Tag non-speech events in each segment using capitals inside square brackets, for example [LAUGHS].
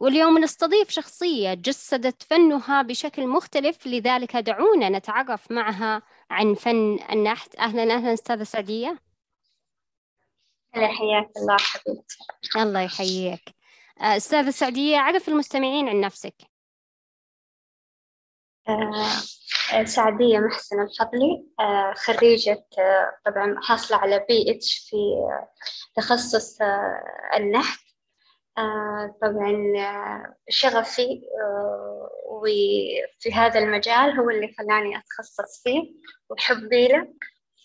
واليوم نستضيف شخصية جسدت فنها بشكل مختلف لذلك دعونا نتعرف معها عن فن النحت. أهلا أهلا أستاذة سعدية. هلا حياك الله حبيبتي. الله يحييك. آه، أستاذة سعدية عرف المستمعين عن نفسك. آه سعدية محسن الفضلي آه خريجة آه طبعا حاصلة على بي اتش في آه، تخصص آه، النحت. آه، طبعا آه، شغفي آه، وفي هذا المجال هو اللي خلاني أتخصص فيه وحبي له.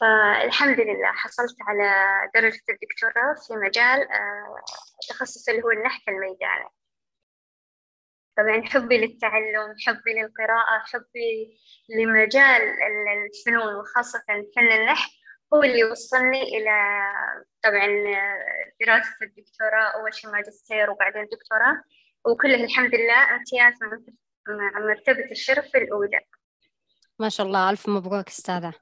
فالحمد لله حصلت على درجة الدكتوراه في مجال التخصص اللي هو النحت الميداني. طبعا حبي للتعلم حبي للقراءة حبي لمجال الفنون وخاصة فن النحت. هو اللي وصلني إلى طبعا دراسة الدكتوراه أول شيء ماجستير وبعدين دكتوراه. وكله الحمد لله امتياز مع مرتبة الشرف الأولى. ما شاء الله ألف مبروك أستاذة.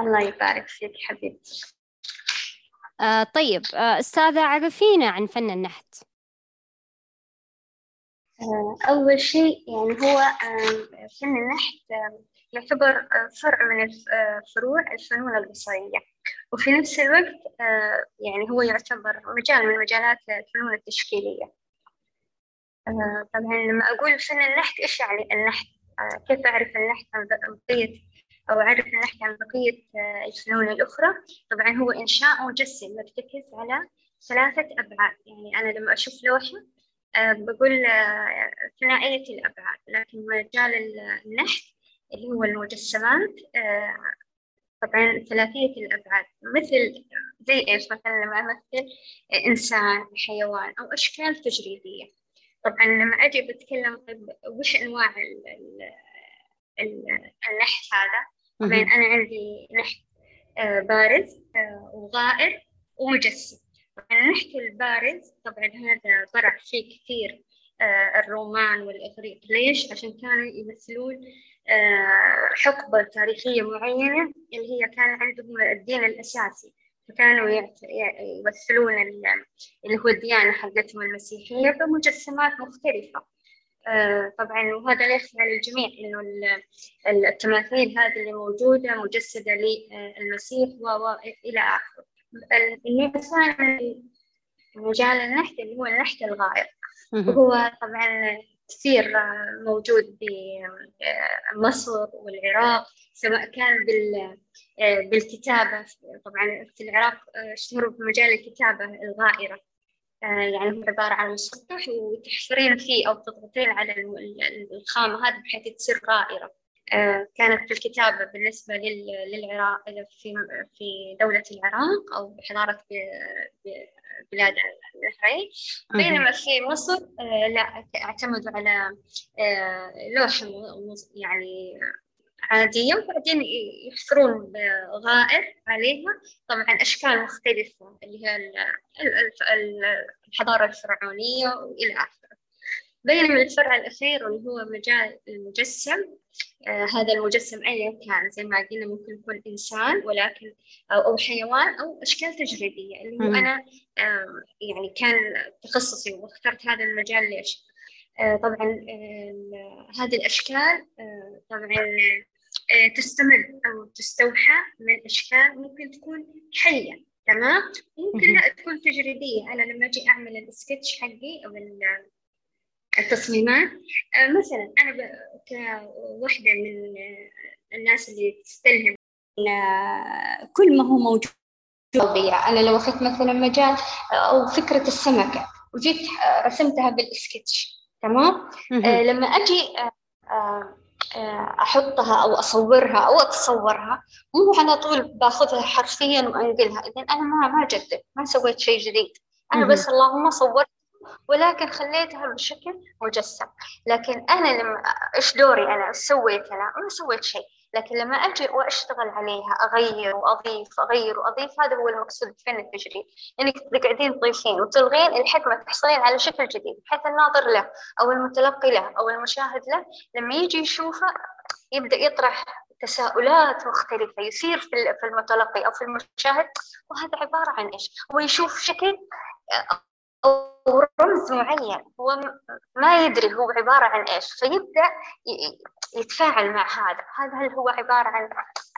الله يبارك فيك حبيبتي. آه طيب آه أستاذة عرفينا عن فن النحت. آه أول شيء يعني هو آه فن النحت آه يعتبر فرع من فروع الفنون البصرية وفي نفس الوقت آه، يعني هو يعتبر مجال من مجالات الفنون التشكيلية. آه، طبعا لما أقول فن النحت إيش يعني النحت؟ آه، كيف أعرف النحت عن بقية أو أعرف النحت عن بقية الفنون الأخرى؟ طبعا هو إنشاء مجسم مرتكز على ثلاثة أبعاد. يعني أنا لما أشوف لوحة بقول ثنائية الأبعاد لكن مجال النحت اللي هو المجسمات آه، طبعا ثلاثية الأبعاد. مثل زي إيش؟ مثلا لما أمثل إنسان حيوان أو أشكال تجريدية طبعا لما أجي بتكلم طيب وش أنواع النحت هذا؟ طبعا أنا عندي نحت آه، بارز آه، وغائر ومجسم. النحت البارز طبعا هذا طرح فيه كثير الرومان والإغريق ليش؟ عشان كانوا يمثلون آه، حقبة تاريخية معينة اللي هي كان عندهم الدين الأساسي فكانوا يمثلون اللي هو الديانة حقتهم المسيحية بمجسمات مختلفة آه، طبعا وهذا لا يخفى على الجميع إنه التماثيل هذه اللي موجودة مجسدة للمسيح والى آخره. من مجال النحت اللي هو النحت الغائر وهو طبعا كثير موجود بمصر والعراق سواء كان بالكتابة. طبعا في العراق اشتهروا بمجال الكتابة الغائرة. يعني هو عبارة عن مسطح وتحفرين فيه أو تضغطين على الخامة هذه بحيث تصير غائرة. كانت في الكتابة بالنسبة للعراق في في دولة العراق أو بحضارة بلاد البحرين بينما في مصر آه، لا اعتمدوا على آه، لوحة يعني عادية. وبعدين يحفرون غائر عليها. طبعا أشكال مختلفة اللي هي الحضارة الفرعونية وإلى آخره. بينما الفرع الأخير اللي هو مجال المجسم آه هذا المجسم أيا كان زي ما قلنا ممكن يكون إنسان ولكن أو, أو حيوان أو أشكال تجريبية اللي هو أنا آه يعني كان تخصصي واخترت هذا المجال ليش؟ آه طبعا آه هذه الأشكال آه طبعا آه تستمد أو تستوحى من أشكال ممكن تكون حية تمام؟ ممكن لا تكون تجريبية أنا لما أجي أعمل السكتش حقي أو التصميمات؟ آه، مثلا أنا كوحدة من الناس اللي تستلهم كل ما هو موجود. أنا لو أخذت مثلا مجال أو فكرة السمكة وجيت رسمتها بالسكتش تمام؟ آه لما أجي آه أحطها أو أصورها أو أتصورها مو على طول باخذها حرفيا وأنقلها إذا أنا ما ما جدد ما سويت شيء جديد. أنا بس اللهم صورت ولكن خليتها بشكل مجسم. لكن أنا لما إيش دوري أنا؟ سويت أنا؟ ما سويت شيء. لكن لما أجي وأشتغل عليها أغير وأضيف أغير وأضيف هذا هو المقصود بفن التجريد إنك تقعدين تضيفين وتلغين الحكمة تحصلين على شكل جديد بحيث الناظر له أو المتلقي له أو المشاهد له لما يجي يشوفه يبدأ يطرح تساؤلات مختلفة يصير في المتلقي أو في المشاهد وهذا عبارة عن إيش؟ هو يشوف شكل أو رمز معين. هو ما يدري هو عبارة عن إيش فيبدأ يتفاعل مع هذا. هذا هل هو عبارة عن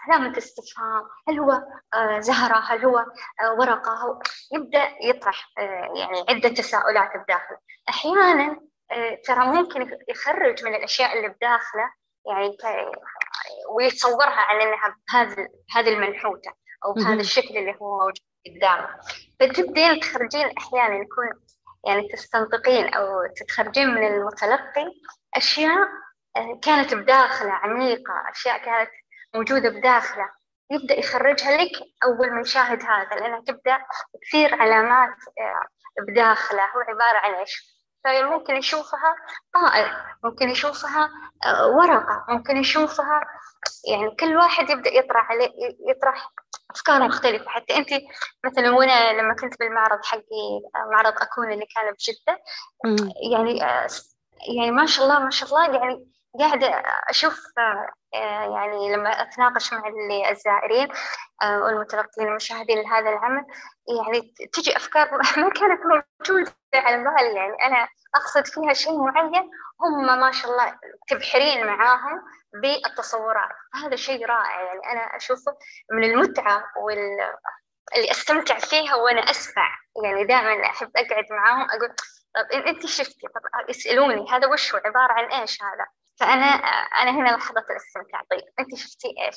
علامة استفهام؟ هل هو آه، زهرة؟ هل هو آه، ورقة؟ يبدأ يطرح آه، يعني عدة تساؤلات بداخله. أحيانا ترى ممكن يخرج من الأشياء اللي بداخله يعني ويتصورها على إنها بهذه هذه المنحوته أو بهذا الشكل اللي هو موجود. قدامه فتبدين تخرجين أحيانا يكون يعني تستنطقين أو تتخرجين من المتلقي أشياء آه، كانت بداخله عميقة أشياء كانت موجودة بداخله. يبدأ يخرجها لك أول ما يشاهد هذا لأنها تبدأ كثير علامات آه، بداخله. هو عبارة عن إيش؟ فممكن يشوفها طائر ممكن يشوفها آه، ورقة ممكن يشوفها يعني كل واحد يبدأ يطرح عليه يطرح أفكار مختلفة. حتى أنت مثلا وأنا لما كنت بالمعرض حقي معرض أكون اللي كان بجدة يعني يعني ما شاء الله ما شاء الله يعني قاعدة أشوف يعني لما أتناقش مع الزائرين والمتلقين المشاهدين لهذا العمل يعني تجي أفكار ما كانت موجودة. على بالي يعني أنا أقصد فيها شيء معين هم ما شاء الله تبحرين معاهم بالتصورات. هذا شيء رائع يعني أنا أشوفه من المتعة وال اللي أستمتع فيها وأنا أسمع. يعني دائما أحب أقعد معاهم أقول طب انت شفتي؟ طب يسالوني هذا وش هو؟ عبارة عن إيش هذا؟ فأنا أنا هنا لحظة الاستمتاع. طيب انت شفتي إيش؟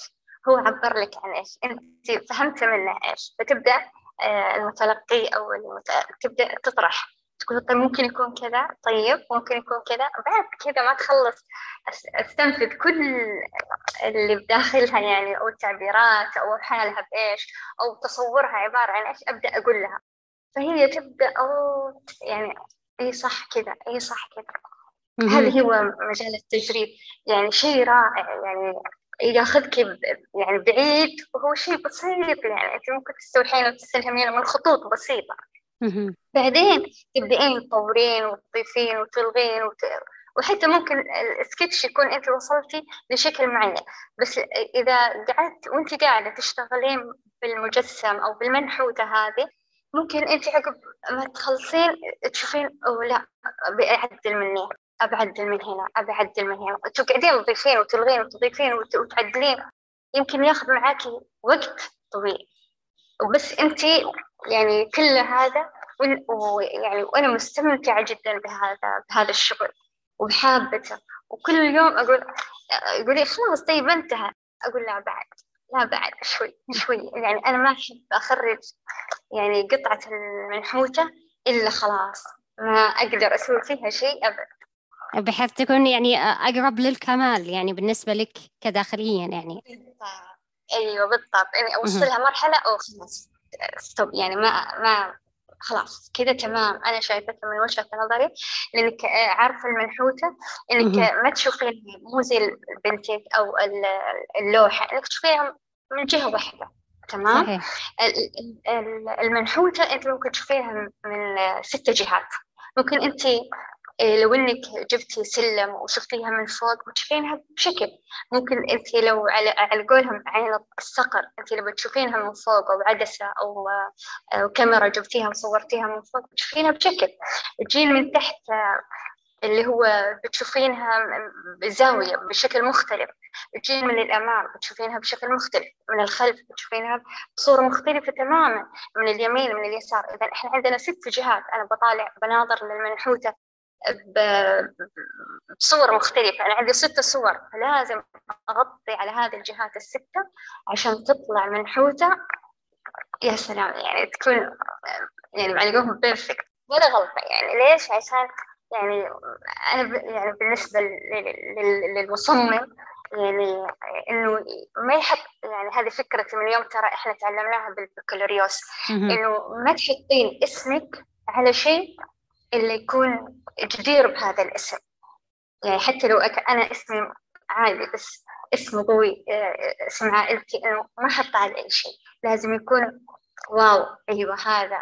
هو عبر لك عن إيش؟ انت فهمت منه إيش؟ فتبدأ آه، المتلقي أو المت... تبدأ تطرح. تقول طيب ممكن يكون كذا؟ طيب ممكن يكون كذا؟ بعد كذا ما تخلص. أستنفذ كل اللي بداخلها يعني أو التعبيرات أو حالها بإيش أو تصورها عبارة عن إيش أبدأ أقول لها. فهي تبدأ أو يعني إي صح كذا إي صح كذا. هذا هو مجال التجريب. يعني شيء رائع يعني ياخذك يعني بعيد وهو شيء بسيط يعني أنت ممكن تستوحين وتستلهمين من خطوط بسيطة. بعدين تبدأين تطورين وتضيفين وتلغين وت... وحتى ممكن السكتش يكون أنت وصلتي لشكل معين. بس إذا قعدت وأنت قاعدة تشتغلين بالمجسم أو بالمنحوتة هذه ممكن أنت عقب ما تخلصين تشوفين أو لا بعدل مني أبعدل من هنا أبعدل من هنا. تقعدين تضيفين وتلغين وتضيفين وتعدلين. يمكن ياخذ معاكي وقت طويل. وبس أنت يعني كل هذا ويعني وأنا مستمتعة جدا بهذا بهذا الشغل وبحابته وكل يوم أقول يقولي خلاص طيب انتهى. أقول لا بعد لا بعد شوي شوي. يعني أنا ما أحب أخرج يعني قطعة المنحوتة إلا خلاص ما أقدر أسوي فيها شيء أبد بحيث تكون يعني أقرب للكمال يعني بالنسبة لك كداخليا يعني. أيوة بالضبط. يعني أوصلها مرحلة أو خلاص. ستوب يعني ما ما خلاص كذا تمام. أنا شايفتها من وجهة نظري لأنك عارفة المنحوتة إنك ما تشوفين مو زي بنتك أو اللوحة إنك تشوفيها من جهة واحدة. تمام؟ صحيح. المنحوتة أنت ممكن تشوفيها من ست جهات. ممكن إيه، لو إنك جبتي سلم وشفتيها من فوق بتشوفينها بشكل ممكن انت لو على على قولهم عين الصقر انت لو بتشوفينها من فوق أو عدسة أو أو كاميرا جبتيها وصورتيها من فوق بتشوفينها بشكل. تجين من تحت اللي هو بتشوفينها بزاوية بشكل مختلف. تجين من الأمام بتشوفينها بشكل مختلف. من الخلف بتشوفينها بصورة مختلفة تماما. من اليمين من اليسار. إذا إحنا عندنا ست جهات. أنا بطالع بناظر للمنحوتة بصور مختلفة. أنا عندي ستة صور فلازم أغطي على هذه الجهات الستة عشان تطلع منحوتة يا سلام يعني تكون يعني على قولهم بيرفكت ولا غلطة يعني ليش؟ عشان يعني أنا يعني بالنسبة للمصمم يعني إنه ما يحط يعني هذه فكرة من يوم ترى إحنا تعلمناها بالبكالوريوس. إنه ما تحطين اسمك على شيء اللي يكون جدير بهذا الاسم. يعني حتى لو أنا اسمي عادي بس اسمه قوي آه، اسم عائلتي إنه ما أحط على أي شيء. لازم يكون واو أيوة هذا.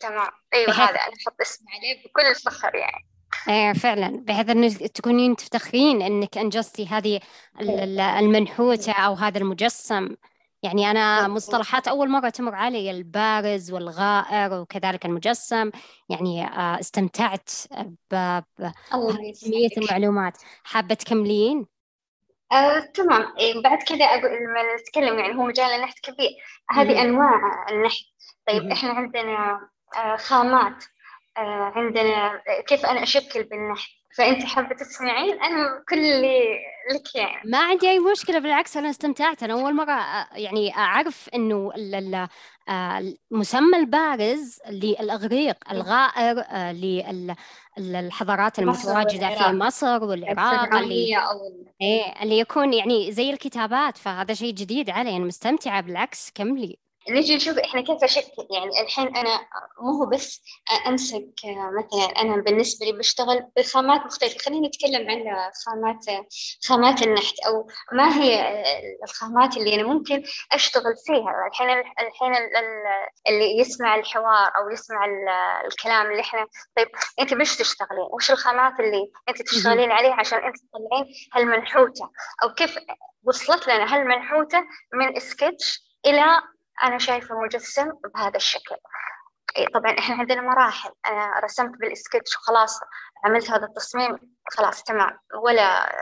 تمام. أيوة بحيث- هذا. أنا أحط اسمي عليه بكل فخر يعني. إيه فعلا. بحيث انك تكونين تفتخرين إنك أنجزتي هذه ال- ال- المنحوتة أو هذا المجسم. يعني أنا مصطلحات أول مرة تمر علي البارز والغائر وكذلك المجسم يعني آه، استمتعت ب- ب- الله كمية يسعدك. المعلومات. حابة تكملين؟ آه، تمام. إيه بعد كذا أقول لما نتكلم يعني هو مجال النحت كبير. هذه. أنواع النحت. طيب. إحنا عندنا آه، خامات. آه، عندنا كيف أنا أشكل بالنحت؟ فأنت حابة تسمعين؟ أنا كل اللي لك يعني. ما عندي أي مشكلة بالعكس أنا استمتعت. أنا أول مرة آه، يعني ال- ال- آه، المسمى البارز للإغريق الغائر آه، للحضارات مصر المتواجدة في مصر والعراق اللي إيه اللي يكون يعني زي الكتابات. فهذا شيء جديد علي. أنا مستمتعة بالعكس كملي. نجي نشوف إحنا كيف اشكل يعني الحين أنا مو هو بس أمسك مثلا أنا بالنسبة لي بشتغل بخامات مختلفة. خلينا نتكلم عن خامات خامات النحت أو ما هي الخامات اللي أنا ممكن أشتغل فيها. الحين الحين ال- ال- اللي يسمع الحوار أو يسمع ال- الكلام اللي إحنا طيب أنت بايش تشتغلين؟ وش الخامات اللي أنت تشتغلين عليها عشان أنت تطلعين هالمنحوتة؟ أو كيف وصلت لنا هالمنحوتة من سكتش إلى أنا شايفة مجسم بهذا الشكل. إيه طبعا إحنا عندنا مراحل. أنا رسمت بالسكتش وخلاص عملت هذا التصميم خلاص تمام. ولا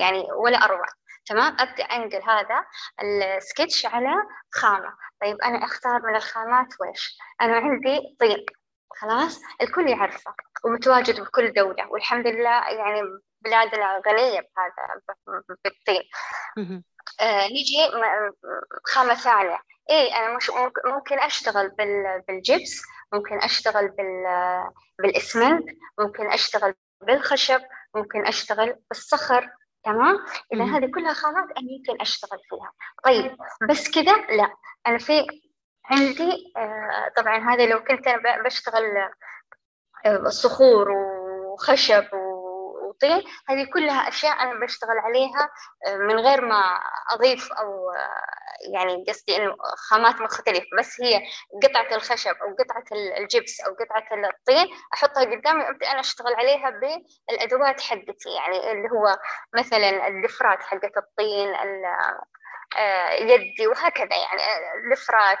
يعني ولا أروع. تمام؟ أبدأ أنقل هذا السكتش على خامة طيب أنا أختار من الخامات وإيش أنا عندي طين. خلاص؟ الكل يعرفه. ومتواجد بكل دولة. والحمد لله يعني بلادنا غنية بهذا بالطين. مهم. آه نيجي م- خامة ثانية. إيه أنا مش ممكن- أشتغل بال- بالجبس ممكن أشتغل بال- بالإسمنت ممكن أشتغل بالخشب ممكن أشتغل بالصخر. تمام؟ إذا. هذه كلها خامات أنا ممكن أشتغل فيها. طيب بس كذا لا. أنا في عندي آه طبعا هذا لو كنت أنا بشتغل آه، صخور وخشب وطين هذه كلها أشياء أنا بشتغل عليها آه، من غير ما أضيف أو آه، يعني قصدي إنه خامات مختلفة بس هي قطعة الخشب أو قطعة ال- الجبس أو قطعة الطين أحطها قدامي وأبدأ أنا أشتغل عليها بالأدوات حقتي يعني اللي هو مثلا الدفرات حقت الطين ال- آه، يدي وهكذا يعني لفرات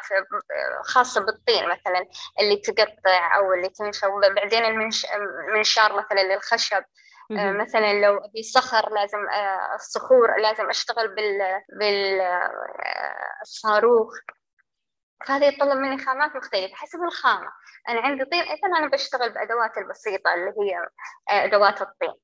خاصة بالطين مثلا اللي تقطع أو اللي تنشر بعدين المنش- المنشار مثلا للخشب. مثلا لو أبي صخر لازم آه، الصخور لازم أشتغل بال بال آه، فهذا يتطلب مني خامات مختلفة. حسب الخامة. أنا عندي طين إذا أنا بشتغل بأدوات البسيطة اللي هي آه، أدوات الطين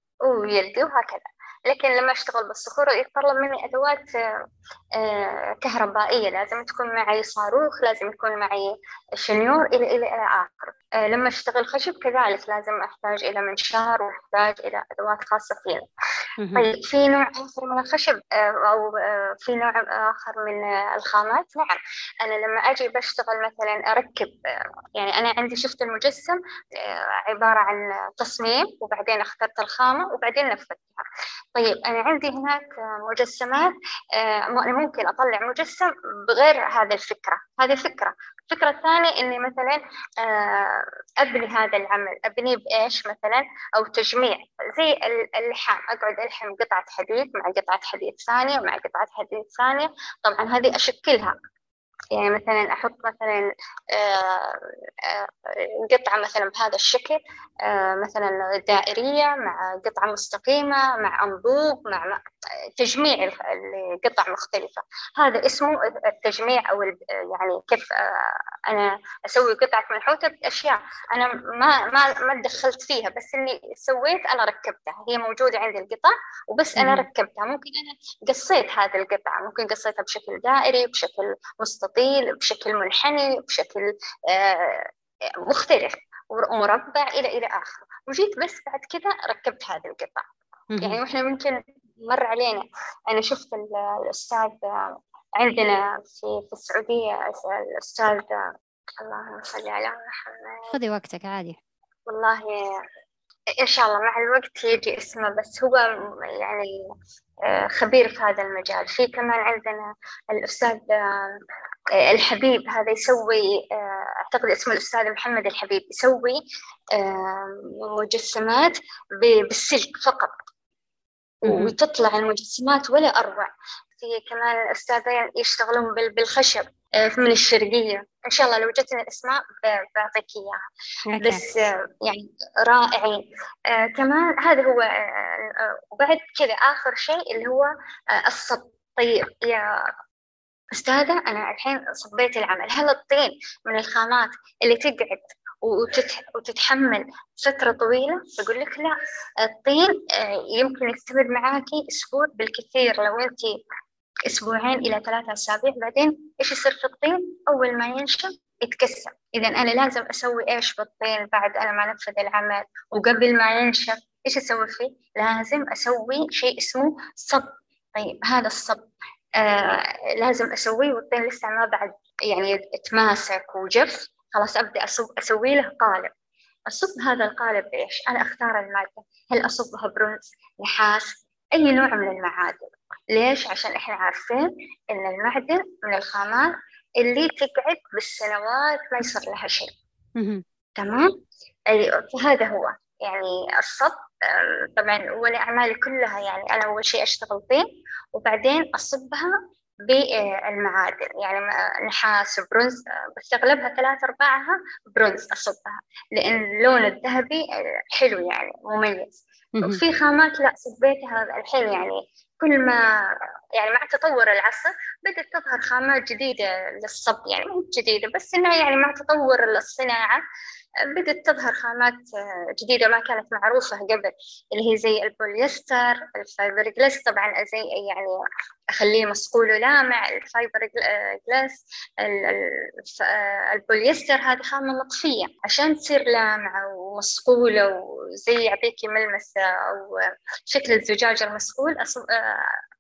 ويدي وهكذا. لكن لما أشتغل بالصخور يتطلب مني أدوات آه، آه، كهربائية. لازم تكون معي صاروخ لازم يكون معي شنيور إلى إلى آخره آه، لما أشتغل خشب كذلك لازم أحتاج إلى منشار وأحتاج إلى أدوات خاصة فينا مهم. طيب في نوع آخر من الخشب آه، أو آه، في نوع آخر من آه، الخامات؟ نعم. أنا لما أجي بشتغل مثلا أركب آه، يعني أنا عندي شفت المجسم آه، عبارة عن تصميم وبعدين اخترت الخامة وبعدين نفذتها طيب أنا عندي هناك آه، مجسمات آه، ممكن أطلع مجسم بغير هذه الفكرة. هذه فكرة. الفكرة الثانية إني مثلا آه، أبني هذا العمل. أبنيه بإيش مثلا؟ أو تجميع. زي ال- اللحام. أقعد ألحم قطعة حديد مع قطعة حديد ثانية مع قطعة حديد ثانية. طبعا هذه أشكلها. يعني مثلا أحط مثلا آه، آه، قطعة مثلا بهذا الشكل آه، مثلا دائرية مع قطعة مستقيمة مع أنبوب مع تجميع القطع مختلفة. هذا اسمه التجميع أو ال- يعني كيف أنا أسوي قطعة منحوتة بأشياء أنا ما ما ما دخلت فيها بس اللي سويت أنا ركبتها. هي موجودة عندي القطع وبس أنا. ركبتها. ممكن أنا قصيت هذه القطعة. ممكن قصيتها بشكل دائري بشكل مستطيل. بشكل منحني بشكل آه، مختلف ومربع إلى إلى آخره وجيت بس بعد كذا ركبت هذه القطع. يعني. وإحنا ممكن مر علينا. أنا شفت ال- الأستاذ عندنا في في السعودية الأستاذ اللهم صل على محمد خذي وقتك عادي. والله إن شاء الله مع الوقت يجي اسمه بس هو يعني آه، خبير في هذا المجال. في كمان عندنا الأستاذ الحبيب هذا يسوي آه، أعتقد اسمه الأستاذ محمد الحبيب يسوي مجسمات بالسلك فقط. وتطلع المجسمات ولا أروع. في كمان أستاذين يشتغلون بالخشب من الشرقية. إن شاء الله لو جتني الأسماء بعطيك إياها. بس يعني رائعين. آه كمان هذا هو آه وبعد كذا آخر شيء اللي هو آه الصب. طيب يا أستاذة أنا الحين صبيت العمل. هل الطين من الخامات اللي تقعد وتتحمل فترة طويلة؟ بقول لك لا. الطين يمكن يستمر معاكي أسبوع بالكثير. لو أنت أسبوعين إلى ثلاثة أسابيع بعدين إيش يصير في الطين؟ أول ما ينشف يتكسر. إذا أنا لازم أسوي إيش بالطين بعد أنا ما نفذ العمل؟ وقبل ما ينشف إيش أسوي فيه؟ لازم أسوي شيء اسمه صب. طيب هذا الصب آه لازم أسويه والطين لسه ما بعد يعني تماسك وجف خلاص أبدأ أصب أسوي له قالب أصب هذا القالب بإيش؟ أنا أختار المادة هل أصبها برونز نحاس أي نوع من المعادن ليش؟ عشان إحنا عارفين إن المعدن من الخامات اللي تقعد بالسنوات ما يصير لها شيء تمام؟ أي فهذا هو يعني الصب طبعا والأعمال كلها يعني أنا أول شيء أشتغل طين وبعدين أصبها بالمعادن. يعني نحاس برونز بس أغلبها ثلاثة أرباعها برونز أصبها لأن اللون الذهبي حلو يعني مميز. وفي خامات لا صبيتها الحين يعني. كل ما يعني مع تطور العصر بدأت تظهر خامات جديدة للصب يعني مو جديدة بس إنها يعني مع تطور الصناعة بدأت تظهر خامات جديدة ما كانت معروفة قبل اللي هي زي البوليستر الفايبر جلاس. طبعا زي يعني أخليه مصقول ولامع الفايبر جلاس البوليستر هذه خامة مطفية عشان تصير لامعة ومصقولة وزي يعطيكي ملمس أو شكل الزجاج المصقول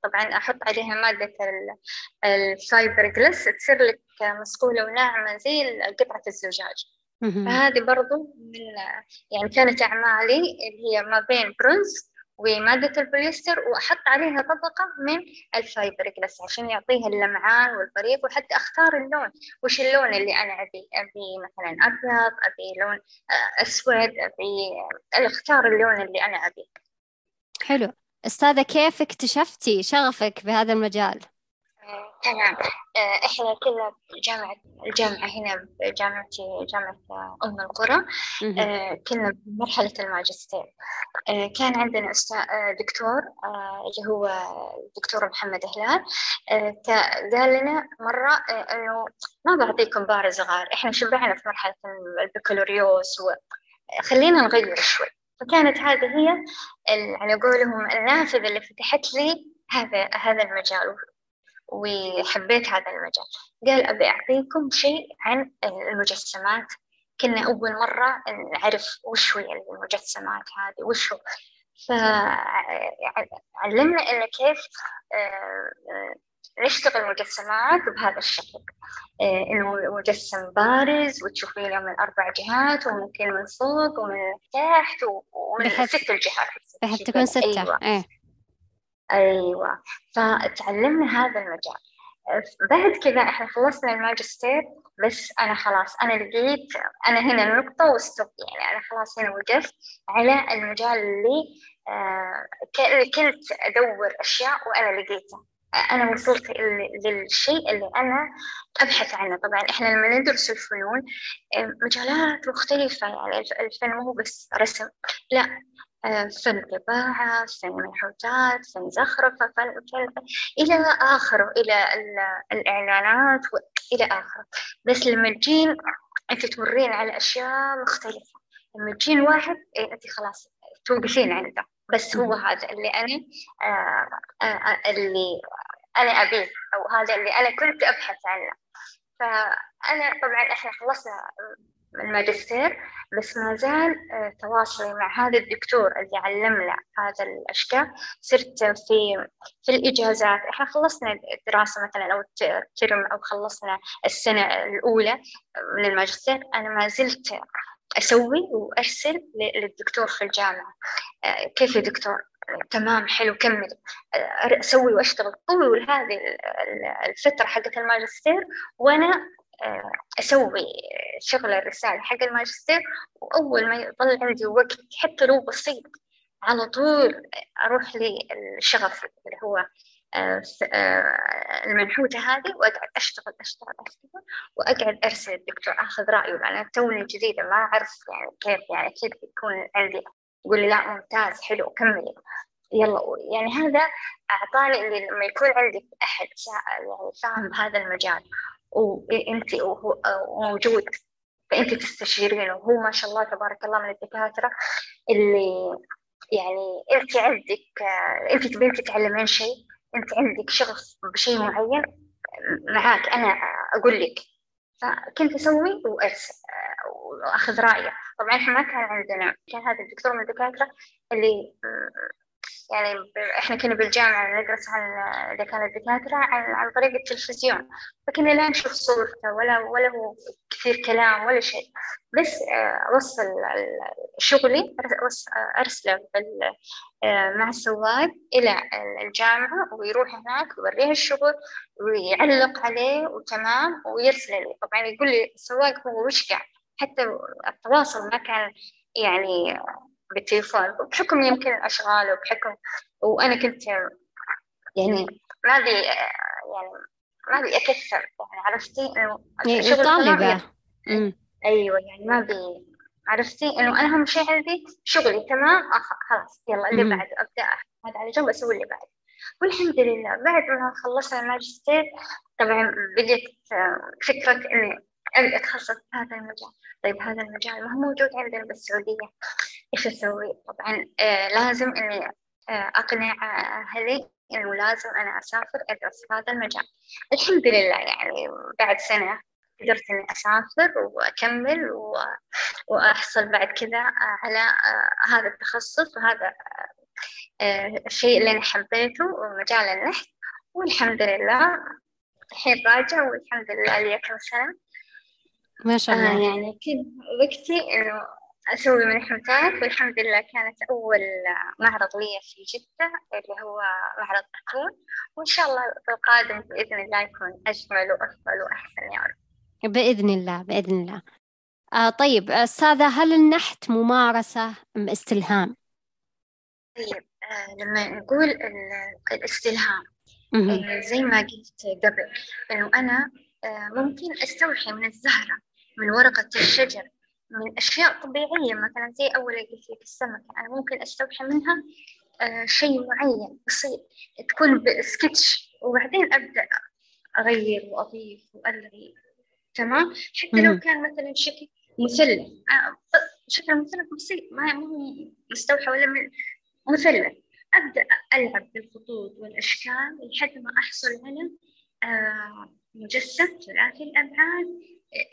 طبعا أحط عليها مادة الفايبر جلاس تصير لك مصقولة وناعمة زي قطعة الزجاج. فهذه برضو من يعني كانت أعمالي اللي هي ما بين برونز ومادة البوليستر وأحط عليها طبقة من الفايبر جلاس عشان يعطيها اللمعان والبريق وحتى أختار اللون. وش اللون اللي أنا أبي؟ أبي مثلا أبيض أبي لون أسود أبي أختار اللون اللي أنا أبيه حلو. أستاذة كيف اكتشفتي شغفك بهذا المجال؟ تمام. آه، إحنا كنا جامعة الجامعة هنا بجامعتي جامعة أم القرى. آه، كنا بمرحلة الماجستير. آه، كان عندنا دكتور اللي هو الدكتور محمد هلال. قال لنا مرة إنه ما بعطيكم بار صغار. إحنا شبعنا في مرحلة البكالوريوس وخلينا نغير شوي. فكانت هذه هي على قولهم النافذة اللي فتحت لي هذا هذا المجال. وحبيت هذا المجال. قال أبي أعطيكم شيء عن المجسمات. كنا أول مرة نعرف وش هي المجسمات هذه وش هو. فعلمنا إنه كيف آه، آه، نشتغل مجسمات بهذا الشكل. آه، إنه مجسم بارز وتشوفينه من أربع جهات وممكن من فوق ومن تحت ومن ست الجهات. بحيث تكون ستة. أيوة. إيه. أيوة. فتعلمنا هذا المجال. بعد كذا إحنا خلصنا الماجستير بس أنا خلاص أنا لقيت أنا هنا النقطة وستوب يعني أنا خلاص هنا وقفت على المجال اللي آه كنت أدور أشياء وأنا لقيته. أنا وصلت للشيء اللي أنا أبحث عنه. طبعا إحنا لما ندرس الفنون مجالات مختلفة يعني الفن مو بس رسم. لا آه، فن طباعة فن منحوتات فن زخرفة فن إلى آخره إلى الإعلانات إلى آخره بس لما تجين أنت تمرين على أشياء مختلفة. لما تجين واحد إيه أنت خلاص توقفين عنده. بس هو هذا اللي أنا آه آه اللي أنا أبيه أو هذا اللي أنا كنت أبحث عنه. فأنا طبعا إحنا خلصنا الماجستير بس ما زال آه، تواصلي مع هذا الدكتور اللي علمنا هذا الأشكال صرت في في الإجازات. إحنا خلصنا الدراسة مثلا أو الترم أو خلصنا السنة الأولى من الماجستير. أنا ما زلت أسوي وأرسل للدكتور في الجامعة. كيف يا دكتور؟ تمام حلو كمل. أسوي وأشتغل. طول هذه الفترة حقت الماجستير وأنا أسوي شغل الرسالة حق الماجستير وأول ما يضل عندي وقت حتى لو بسيط على طول أروح للشغف اللي هو آه، آه، المنحوتة هذه وأقعد أشتغل أشتغل أشتغل وأقعد أرسل الدكتور أخذ رأيه أنا توني جديدة ما أعرف يعني كيف يعني كيف يكون عندي يقول لي لا ممتاز حلو كملي يلا. يعني هذا أعطاني اللي لما يكون عندك أحد يعني فاهم بهذا المجال. وأنت موجود فأنت تستشيرينه وهو ما شاء الله تبارك الله من الدكاترة اللي يعني أنت عندك أنت تبين تتعلمين شيء أنت عندك شغف بشيء معين معاك أنا أقول لك. فكنت أسوي وأرسل وأخذ رأيه. طبعا إحنا ما كان عندنا كان هذا الدكتور من الدكاترة اللي يعني إحنا كنا بالجامعة ندرس عن إذا كان الدكاترة عن, طريق التلفزيون. فكنا لا نشوف صورته ولا ولا هو كثير كلام ولا شيء. بس أوصل شغلي أرسله مع السواق إلى الجامعة ويروح هناك ويوريه الشغل ويعلق عليه وتمام ويرسل لي. طبعا يقول لي السواق هو وش قاعد؟ حتى التواصل ما كان يعني بالتليفون بحكم يمكن الأشغال وبحكم وأنا كنت يعني ما أبي يعني ما أبي أكثر يعني عرفتي إنه الشغل طالبة. أيوة يعني ما أبي عرفتي إنه أنا أهم شيء عندي شغلي تمام خلاص يلا اللي بعد أبدأ هذا على جنب أسوي اللي بعد. والحمد لله بعد ما خلصنا الماجستير طبعا بديت فكرة إني أبي أتخصص في هذا المجال. طيب هذا المجال ما هو موجود عندنا بالسعودية؟ إيش أسوي؟ طبعا آه لازم إني آه أقنع أهلي إنه لازم أنا أسافر أدرس في هذا المجال. الحمد لله يعني بعد سنة قدرت إني أسافر وأكمل و... وأحصل بعد كذا على آه هذا التخصص وهذا آه الشيء اللي أنا حبيته ومجال النحت. والحمد لله الحين راجع والحمد لله لي كم سنة. ما شاء الله. آه يعني كنت وقتي إنه أسوي منحوتات والحمد لله كانت أول معرض لي في جدة اللي هو معرض أكون وإن شاء الله في القادم بإذن الله يكون أجمل وأفضل وأحسن يا رب. بإذن الله بإذن الله. آه طيب أستاذة هل النحت ممارسة أم استلهام؟ طيب آه لما نقول الإستلهام آه زي ما قلت قبل إنه أنا آه ممكن أستوحي من الزهرة من ورقة الشجر من أشياء طبيعية. مثلا زي أول قلت لك السمكة. أنا ممكن أستوحى منها آه شيء معين بسيط تكون بسكتش. وبعدين أبدأ أغير وأضيف وألغي. تمام؟ حتى لو كان مثلا شكل مثلث. آه شكل مثلث بسيط ما هو مستوحى ولا من مثلث. أبدأ ألعب بالخطوط والأشكال لحد ما أحصل على آه مجسم ثلاثي الأبعاد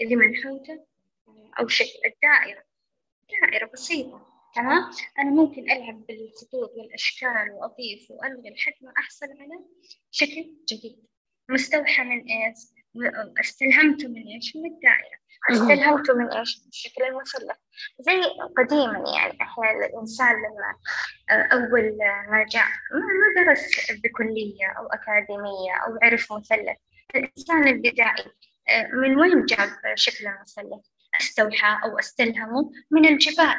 اللي منحوته أو شكل الدائرة. دائرة بسيطة. تمام؟ أنا ممكن ألعب بالخطوط والأشكال وأضيف وألغي لحد ما أحصل على شكل جديد. مستوحى من إيش؟ استلهمته من إيش؟ من الدائرة. استلهمته من إيش؟ من شكل المثلث زي قديما يعني أحيانا الإنسان لما أول ما جاء ما درس بكلية أو أكاديمية أو عرف مثلث الإنسان البدائي من وين جاب شكل المثلث؟ استوحى أو استلهمه؟ من الجبال.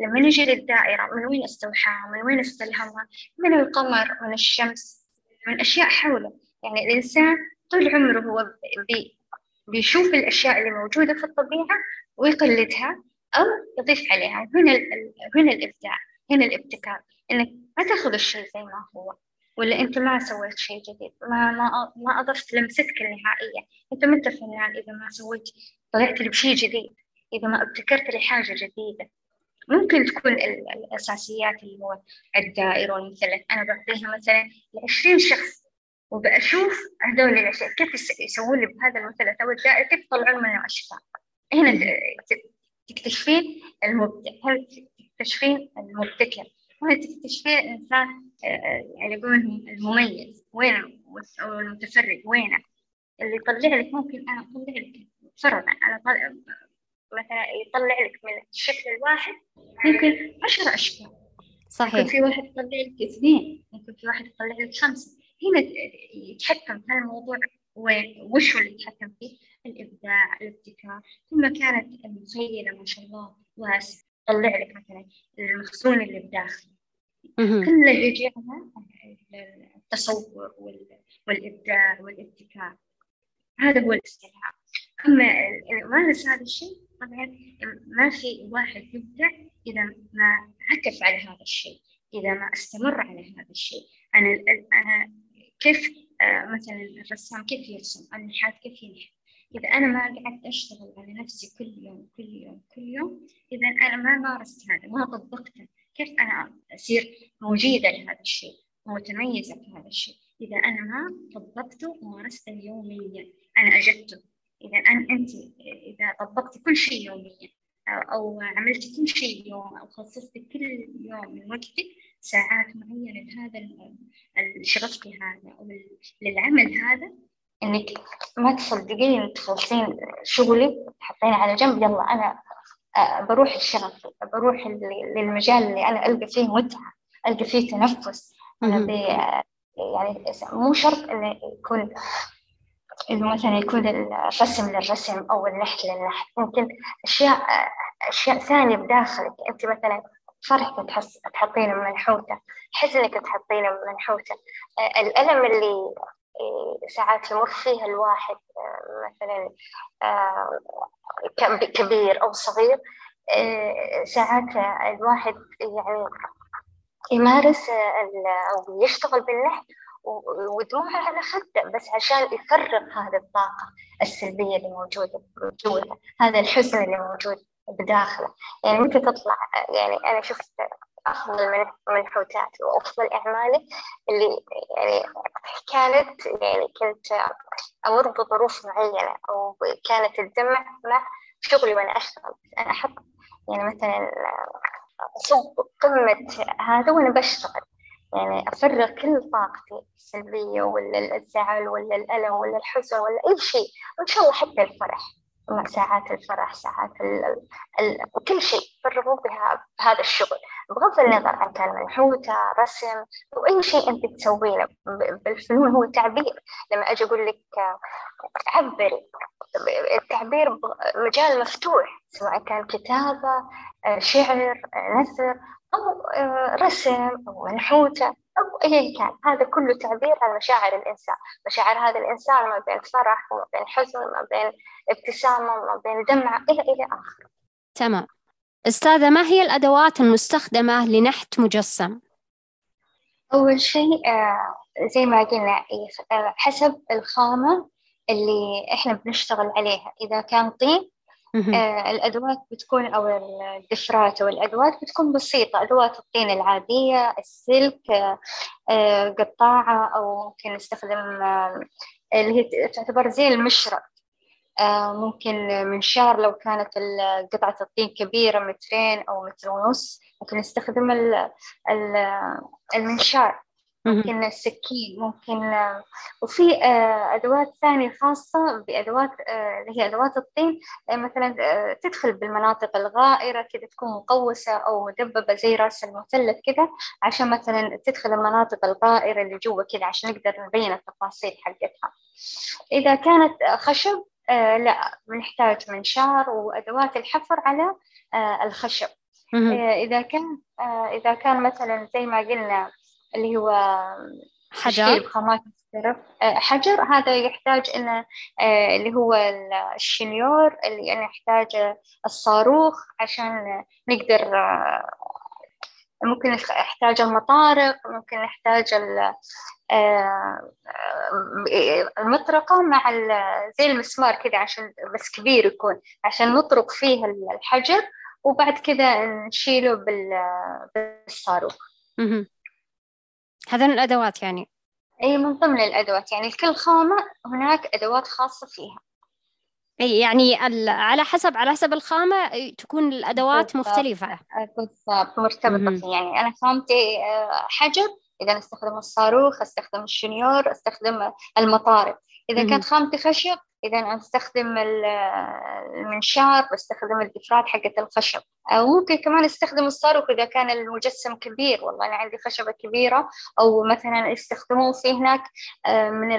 لما نجي للدائرة من وين استوحاها من وين استلهمها من القمر من الشمس من أشياء حوله. يعني الإنسان طول عمره هو بي بيشوف الأشياء اللي موجودة في الطبيعة ويقلدها أو يضيف عليها. هنا هنا الإبداع هنا الابتكار. إنك ما تأخذ الشيء زي ما هو. ولا أنت ما سويت شيء جديد؟ ما ما ما أضفت لمستك النهائية. أنت ما أنت فنان إذا ما سويت طلعت بشيء جديد؟ إذا ما ابتكرت لي حاجة جديدة. ممكن تكون الأساسيات اللي هو الدائرة والمثلث. أنا بعطيها مثلا لعشرين شخص وبأشوف هذول الأشياء كيف يسوون لي بهذا المثلث أو الدائرة كيف يطلعون منه أشكال هنا تكتشفين المبدع هنا تكتشفين المبتكر؟ هنا تكتشفين الإنسان يعني يقولون المميز. وينه أو المتفرد وينه اللي يطلع لك ممكن أنا أطلع لك فرضا أنا مثلا يطلع لك من الشكل الواحد يمكن عشرة أشكال صحيح. يمكن في واحد يطلع لك اثنين. يمكن في واحد يطلع لك خمسة. هنا يتحكم في الموضوع وش اللي يتحكم فيه؟ الإبداع الابتكار. ثم كانت المخيلة ما شاء الله واسع طلع لك مثلا المخزون اللي بداخل. كله يجي على التصور والإبداع والابتكار. هذا هو الاستلهام أما مارس هذا الشيء. طبعا ما في واحد يبدع إذا ما عكف على هذا الشيء إذا ما استمر على هذا الشيء. أنا أنا كيف آه، مثلا الرسام كيف يرسم؟ النحات كيف ينحت؟ إذا أنا ما قعدت أشتغل على نفسي كل يوم كل يوم كل يوم إذا أنا ما مارست هذا ما طبقته. كيف أنا أصير موجودة لهذا الشيء متميزة في هذا الشيء؟ إذا أنا ما طبقته ومارسته يوميا أنا أجدته إذا أن أنت إذا طبقت كل شيء يوميا أو عملت كل شيء يوم أو خصصت كل يوم من وقتك ساعات معينة لهذا الشغف هذا أو للعمل هذا إنك ما تصدقين تخلصين شغلك تحطين على جنب يلا أنا بروح الشغف بروح للمجال اللي أنا ألقى فيه متعة ألقى فيه تنفس. أنا يعني مو شرط إنه يكون إنه مثلا يكون الرسم للرسم أو النحت للنحت. ممكن أشياء أشياء ثانية بداخلك. أنت مثلا فرحة تحس تحطينه منحوتة حزنك تحطينه منحوتة الألم اللي ساعات يمر فيه الواحد مثلا كبير أو صغير ساعات الواحد يعني يمارس أو يشتغل بالنحت ودموعه على خده بس عشان يفرغ هذه الطاقة السلبية اللي موجودة جوه هذا الحزن اللي موجود بداخله. يعني متى تطلع؟ يعني أنا شفت أفضل من منحوتاتي وأفضل أعمالي اللي يعني كانت يعني كنت أمر بظروف معينة أو كانت تجمع مع شغلي وأنا أشتغل. أنا أحط يعني مثلا أصب قمة هذا وأنا بشتغل. يعني أفرغ كل طاقتي السلبية ولا الزعل ولا الألم ولا الحزن ولا أي شيء. وإن شاء الله حتى الفرح. ساعات الفرح ساعات ال... ال... كل شيء فرغوا بها بهذا الشغل. بغض النظر عن كان منحوتة رسم أو أي شيء أنت تسوينه بالفنون هو تعبير لما أجي أقول لك عبري التعبير مجال مفتوح سواء كان كتابة شعر نثر أو رسم أو منحوتة أو أيا كان. هذا كله تعبير عن مشاعر الإنسان. مشاعر هذا الإنسان ما بين فرح وما بين حزن ما بين ابتسامة ما بين دمعة إلى إلى آخره تمام. أستاذة ما هي الأدوات المستخدمة لنحت مجسم؟ أول شيء آه، زي ما قلنا آه، حسب الخامة اللي إحنا بنشتغل عليها. إذا كان طين آه الأدوات بتكون أو الدفرات أو الأدوات بتكون بسيطة أدوات الطين العادية السلك آه, آه، قطاعة أو ممكن نستخدم آه اللي هي تعتبر زي المشرق آه ممكن منشار لو كانت قطعة الطين كبيرة مترين أو متر ونص ممكن نستخدم المنشار. ممكن السكين ممكن وفي آه، أدوات ثانية خاصة بأدوات آه، اللي هي أدوات الطين آه، مثلا تدخل بالمناطق الغائرة كذا تكون مقوسة أو مدببة زي رأس المثلث كذا عشان مثلا تدخل المناطق الغائرة اللي جوا كذا عشان نقدر نبين التفاصيل حقتها. إذا كانت خشب لا بنحتاج منشار وأدوات الحفر على الخشب. إذا كان إذا كان مثلا زي ما قلنا اللي هو حجر؟ آه، حجر هذا يحتاج إنه آه، اللي هو الشنيور اللي يعني يحتاج الصاروخ عشان نقدر آه، ممكن نحتاج المطارق ممكن نحتاج المطرقة مع زي المسمار كذا عشان بس كبير يكون عشان نطرق فيه الحجر وبعد كذا نشيله بالصاروخ. هذين الأدوات يعني. أي من ضمن الأدوات. يعني لكل خامة هناك أدوات خاصة فيها. أي يعني على حسب على حسب الخامة تكون الأدوات بالضبط. مختلفة. بالضبط مرتبطة يعني. أنا خامتي آه، حجر إذا أستخدم الصاروخ أستخدم الشنيور أستخدم المطارق إذا كانت خامتي خشب إذا أستخدم المنشار بستخدم الدفرات حقة الخشب. أو ممكن كمان أستخدم الصاروخ إذا كان المجسم كبير. والله أنا عندي خشبة كبيرة. أو مثلا يستخدمون في هناك آه، من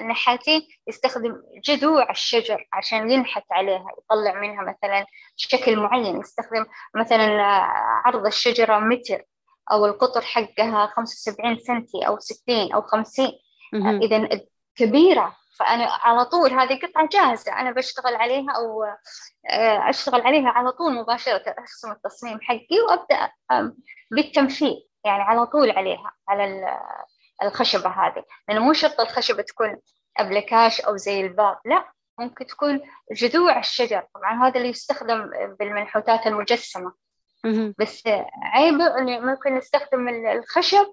النحاتين يستخدم جذوع الشجر عشان ينحت عليها يطلع منها مثلا شكل معين. يستخدم مثلا عرض الشجرة متر أو القطر حقها 75 سنتي أو 60 أو 50 إذا كبيرة فأنا على طول هذه قطعة جاهزة أنا بشتغل عليها أو آه، أشتغل عليها على طول مباشرة أرسم التصميم حقي وأبدأ بالتنفيذ يعني على طول عليها على الخشبة هذه. لأنه مو شرط الخشبة تكون أبلكاش أو زي الباب لا ممكن تكون جذوع الشجر. طبعا هذا اللي يستخدم بالمنحوتات المجسمة. بس عيبه إنه ممكن نستخدم الخشب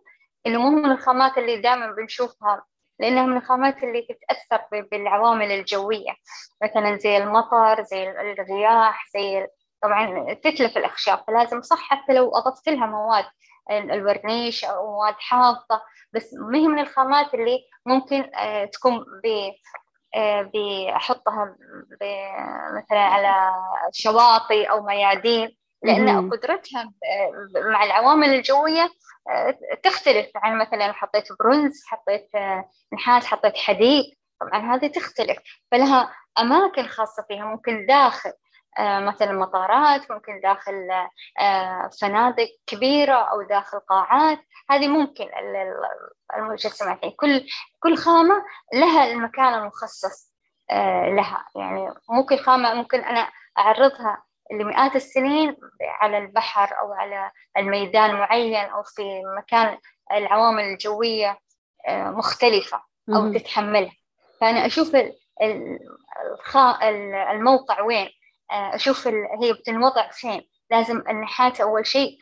إنه مو من الخامات اللي دائما بنشوفها. لأنها من الخامات اللي تتأثر بالعوامل الجوية. مثلا زي المطر زي الرياح زي طبعا تتلف الأخشاب. فلازم صح حتى لو أضفت لها مواد الورنيش أو مواد حافظة. بس ما هي من الخامات اللي ممكن آه، تكون ب آه، بحطها مثلا على شواطئ أو ميادين. لأن قدرتها مع العوامل الجوية آه، تختلف عن مثلا حطيت برونز حطيت آه، نحاس حطيت حديد طبعا هذه تختلف. فلها أماكن خاصة فيها ممكن داخل آه، مثلا مطارات ممكن داخل فنادق كبيرة أو داخل قاعات. هذه ممكن المجسمات يعني كل كل خامة لها المكان المخصص لها. يعني ممكن خامة ممكن أنا أعرضها لمئات السنين على البحر أو على الميدان معين أو في مكان العوامل الجوية آه، مختلفة أو تتحملها. فأنا أشوف الموقع وين؟ آه، أشوف هي بتنوضع فين؟ لازم النحات أول شيء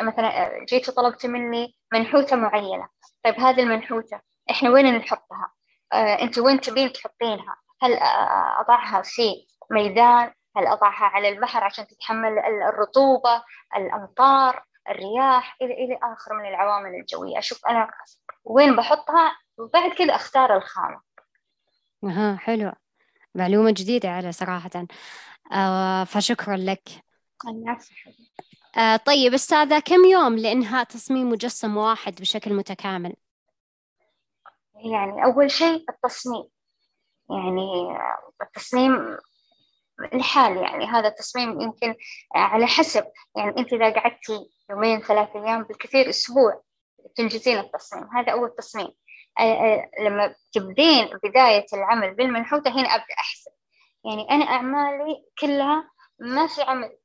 مثلا آه، جيت طلبت مني منحوتة معينة. طيب هذه المنحوتة إحنا وين نحطها؟ أنت وين تبين تحطينها؟ هل أضعها في ميدان هل أضعها على البحر عشان تتحمل الرطوبة الأمطار الرياح إلى إلى آخر من العوامل الجوية. أشوف أنا وين بحطها وبعد كذا أختار الخامة أها حلو. معلومة جديدة على صراحة. آه فشكرا لك. آه طيب أستاذة كم يوم لإنهاء تصميم مجسم واحد بشكل متكامل؟ يعني أول شيء التصميم. يعني التصميم لحال يعني هذا التصميم يمكن على حسب. يعني أنت إذا قعدتي يومين ثلاث أيام بالكثير أسبوع تنجزين التصميم. هذا أول تصميم. لما تبدين بداية العمل بالمنحوتة هنا أبدأ أحسب يعني أنا أعمالي كلها ما في عمل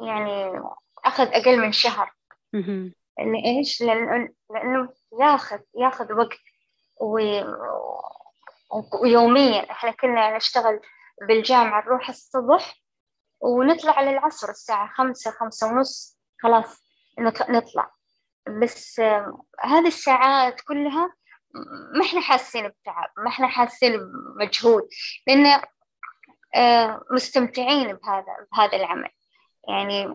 يعني أخذ أقل من شهر. لإيش؟ لأنه, لأنه ياخذ ياخذ وقت ويوميا. إحنا كنا نشتغل بالجامعة نروح الصبح ونطلع على العصر الساعة خمسة خمسة ونص. خلاص نطلع. بس هذه الساعات كلها ما إحنا حاسين بتعب ما إحنا حاسين بمجهود لأن آه، مستمتعين بهذا بهذا العمل. يعني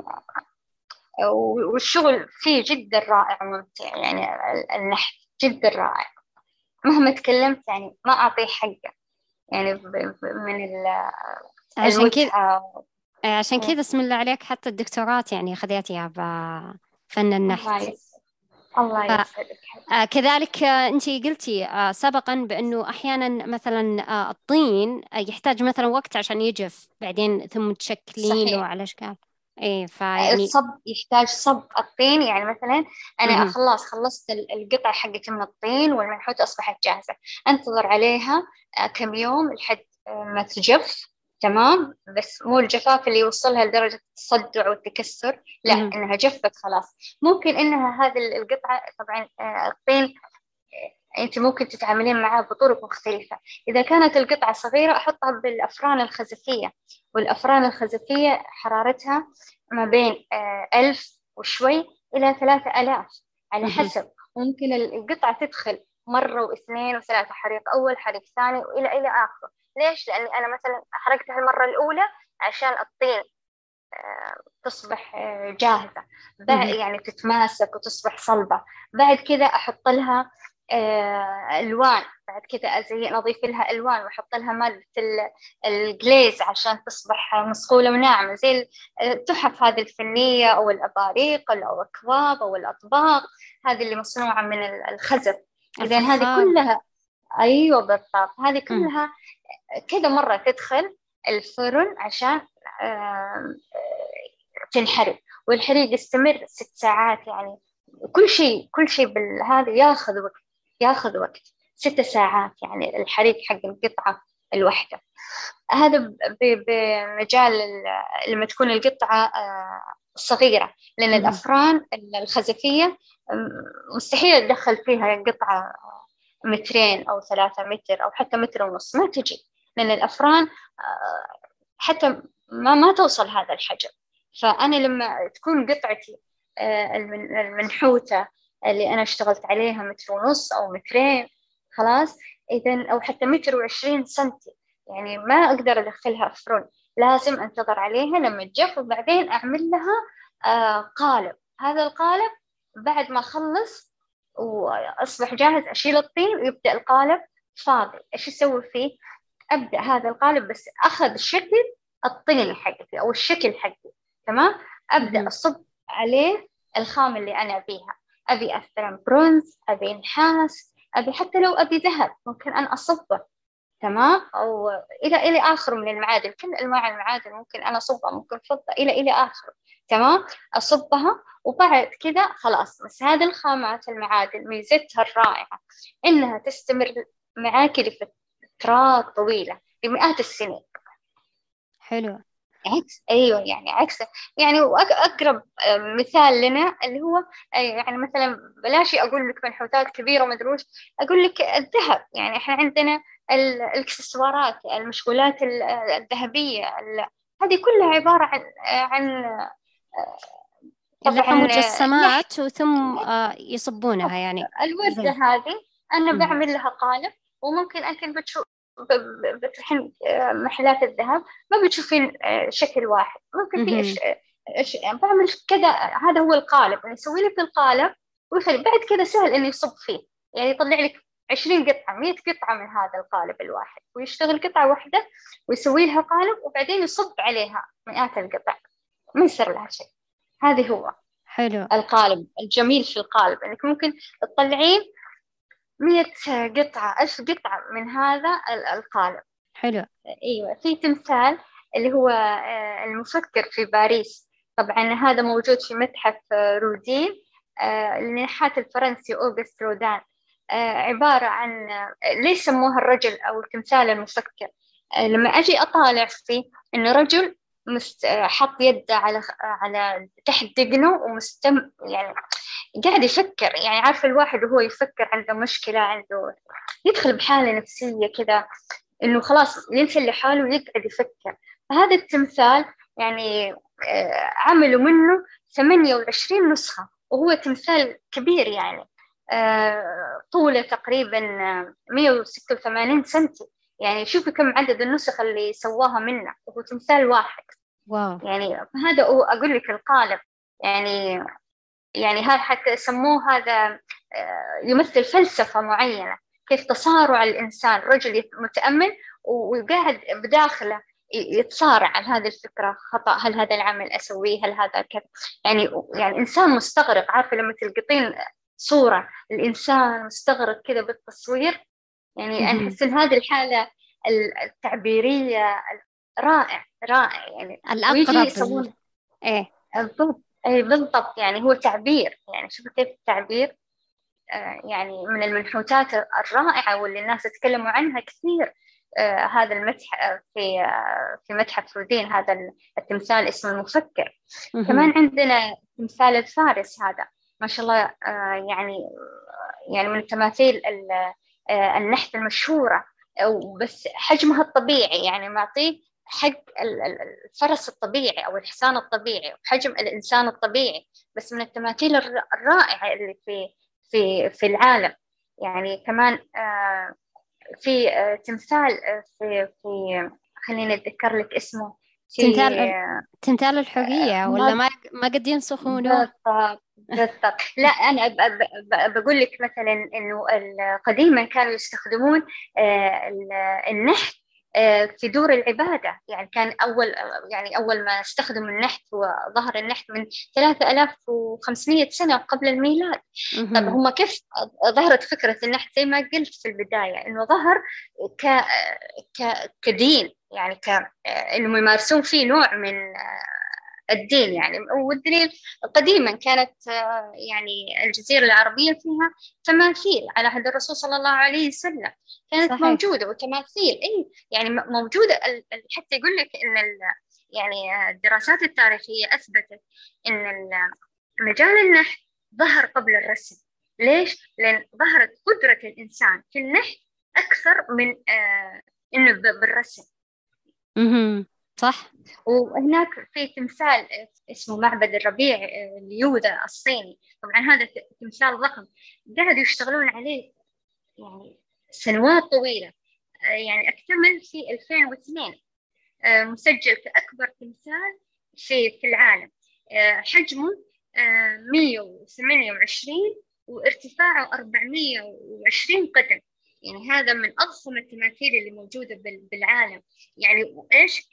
والشغل فيه جدا رائع وممتع يعني النحت جدا رائع. مهما تكلمت يعني ما أعطيه حقه. يعني من ال عشان كذا إيه، عشان كذا اسم الله عليك حتى الدكتورات يعني خذيتيها بفن النحت. الله يسعدك. آه كذلك آه انت قلتي آه سبقا بأنه أحيانا مثلا الطين يحتاج مثلا وقت عشان يجف بعدين ثم تشكلينه على إشكال. إيه فيعني الصب يحتاج صب الطين يعني مثلا أنا م- خلاص خلصت القطعة حقت من الطين والمنحوت أصبحت جاهزة. أنتظر عليها آه، كم يوم لحد آه، ما تجف تمام؟ بس مو الجفاف اللي يوصلها لدرجة التصدع والتكسر لا م- إنها جفت خلاص. ممكن إنها هذه القطعة طبعا آه، الطين أنت ممكن تتعاملين معاه بطرق مختلفة. إذا كانت القطعة صغيرة أحطها بالأفران الخزفية والأفران الخزفية حرارتها ما بين آه، ألف وشوي إلى ثلاثة ألاف. على حسب ممكن القطعة تدخل مرة واثنين وثلاثة حريق أول حريق ثاني وإلى إلى آخره. ليش؟ لأني أنا مثلا حرقتها المرة الأولى عشان الطين آه، تصبح آه، جاهزة. يعني تتماسك وتصبح صلبة. بعد كذا أحط لها آه، ألوان. بعد كذا أزين أضيف لها ألوان وأحط لها مادة الجليز عشان تصبح مصقولة وناعمة. زي التحف هذه الفنية أو الأباريق أو الأكواب أو الأطباق هذه اللي مصنوعة من الخزف. إذا هذه كلها أيوة بالضبط. هذه كلها كذا مرة تدخل الفرن عشان تنحرق. والحريق يستمر ست ساعات يعني. كل شيء كل شيء بالهذا ياخذ وقت. ياخذ وقت. ست ساعات يعني الحريق حق القطعة الواحدة هذا بمجال لما تكون القطعة آه، صغيرة لأن الأفران الخزفية مستحيل تدخل فيها قطعة مترين أو ثلاثة متر أو حتى متر ونص ما تجي. لأن الأفران آه، حتى ما ما توصل هذا الحجم. فأنا لما تكون قطعتي آه، المنحوتة اللي أنا اشتغلت عليها متر ونص أو مترين خلاص؟ إذا أو حتى متر وعشرين سنتي. يعني ما أقدر أدخلها فرن لازم أنتظر عليها لما تجف وبعدين أعمل لها آه قالب. هذا القالب بعد ما أخلص وأصبح جاهز أشيل الطين ويبدأ القالب فاضي. إيش أسوي فيه؟ أبدأ هذا القالب بس أخذ شكل الطين حقتي أو الشكل حقي تمام؟ أبدأ أصب عليه الخام اللي أنا أبيها. أبي أثرم برونز أبي نحاس أبي حتى لو أبي ذهب ممكن أنا أصبه تمام؟ أو إلى إلى آخره من المعادن كل أنواع المعادن ممكن أنا أصبها ممكن فضة إلى إلى آخره تمام؟ أصبها وبعد كذا خلاص بس هذه الخامات المعادن ميزتها الرائعة إنها تستمر معاك لفترات طويلة لمئات السنين. حلو. عكس أيوه يعني عكس. يعني أقرب آه، مثال لنا اللي هو آه، يعني مثلا بلاش أقول لك منحوتات كبيره أدري أقول لك الذهب. يعني إحنا عندنا الإكسسوارات المشغولات الذهبية هذه كلها عبارة عن عن طبعا مجسمات وثم يصبونها يعني. الوردة هذه أنا بعمل لها قالب وممكن أنت بتشوف بتروحين محلات الذهب ما بتشوفين شكل واحد. ممكن في أش... بعمل كذا هذا هو القالب. يعني يسوي لك القالب ويخلي بعد كذا سهل إنه يصب فيه. يعني يطلع لك 20 قطعة 100 قطعة من هذا القالب الواحد. ويشتغل قطعة واحدة ويسوي لها قالب وبعدين يصب عليها مئات القطع. ما يصير لها شيء. هذه هو حلو. القالب الجميل في القالب. إنك ممكن تطلعين مئة قطعة ألف قطعة من هذا القالب. حلو. أيوة في تمثال اللي هو آه، المفكر في باريس. طبعا هذا موجود في متحف آه، رودين للنحات آه، الفرنسي أوغست رودان. عبارة عن ليش سموها الرجل أو التمثال المفكر؟ لما أجي أطالع فيه إنه رجل مست... حط يده على على تحت دقنه ومستم يعني قاعد يفكر يعني عارف الواحد وهو يفكر عنده مشكلة عنده يدخل بحالة نفسية كذا إنه خلاص ينسى اللي حاله ويقعد يفكر. فهذا التمثال يعني آه، عملوا منه 28 نسخة وهو تمثال كبير يعني آه، طوله تقريبا 186 سنتي. يعني شوفي كم عدد النسخ اللي سواها منه وهو تمثال واحد. واو. يعني هذا أقول لك القالب. يعني يعني هذا حتى سموه هذا آه، يمثل فلسفة معينة كيف تصارع الإنسان رجل متأمل وقاعد بداخله يتصارع عن هذه الفكرة خطأ؟ هل هذا العمل أسويه؟ هل هذا كذا؟ يعني يعني إنسان مستغرق عارفة لما تلقطين صورة الإنسان مستغرق كذا بالتصوير يعني أنا أحس إن هذه الحالة التعبيرية رائع رائع يعني الأقرب إيه. بالضبط. أي بالضبط. يعني هو تعبير. يعني شوف كيف التعبير آه يعني من المنحوتات الرائعة واللي الناس تكلموا عنها كثير. آه هذا المتحف في آه في متحف رودين هذا التمثال اسمه المفكر. كمان عندنا تمثال الفارس هذا. ما شاء الله يعني يعني من التماثيل النحت المشهورة. بس حجمها الطبيعي يعني معطيه حق الفرس الطبيعي أو الحصان الطبيعي وحجم الإنسان الطبيعي بس من التماثيل الرائعة اللي في في في العالم يعني كمان آه، في آه، تمثال آه، في في خليني أتذكر لك اسمه تمثال تمثال الحرية ولا ما ما قد ينسخونه؟ بالضبط لا أنا بقول لك مثلا إنه قديما كانوا يستخدمون النحت آه، في دور العبادة. يعني كان أول يعني أول ما استخدموا النحت وظهر النحت من 3500 سنة قبل الميلاد. طب هم كيف ظهرت فكرة النحت زي ما قلت في البداية؟ إنه ظهر ك ك كدين. يعني ك إنهم يمارسون فيه نوع من الدين يعني والدليل قديما كانت آه، يعني الجزيرة العربية فيها تماثيل على عهد الرسول صلى الله عليه وسلم كانت صحيح. موجودة وتماثيل أي يعني موجودة حتى يقول لك إن يعني الدراسات التاريخية أثبتت إن مجال النحت ظهر قبل الرسم ليش؟ لأن ظهرت قدرة الإنسان في النحت أكثر من آه إنه بالرسم. صح؟ وهناك في تمثال اسمه معبد الربيع اليوذا الصيني. طبعا هذا تمثال ضخم. قعدوا يشتغلون عليه يعني سنوات طويلة. يعني أكتمل في 2002 مسجل كأكبر تمثال في في العالم. حجمه 128 وارتفاعه 420 قدم. يعني هذا من أضخم التماثيل اللي موجودة بالعالم. يعني إيش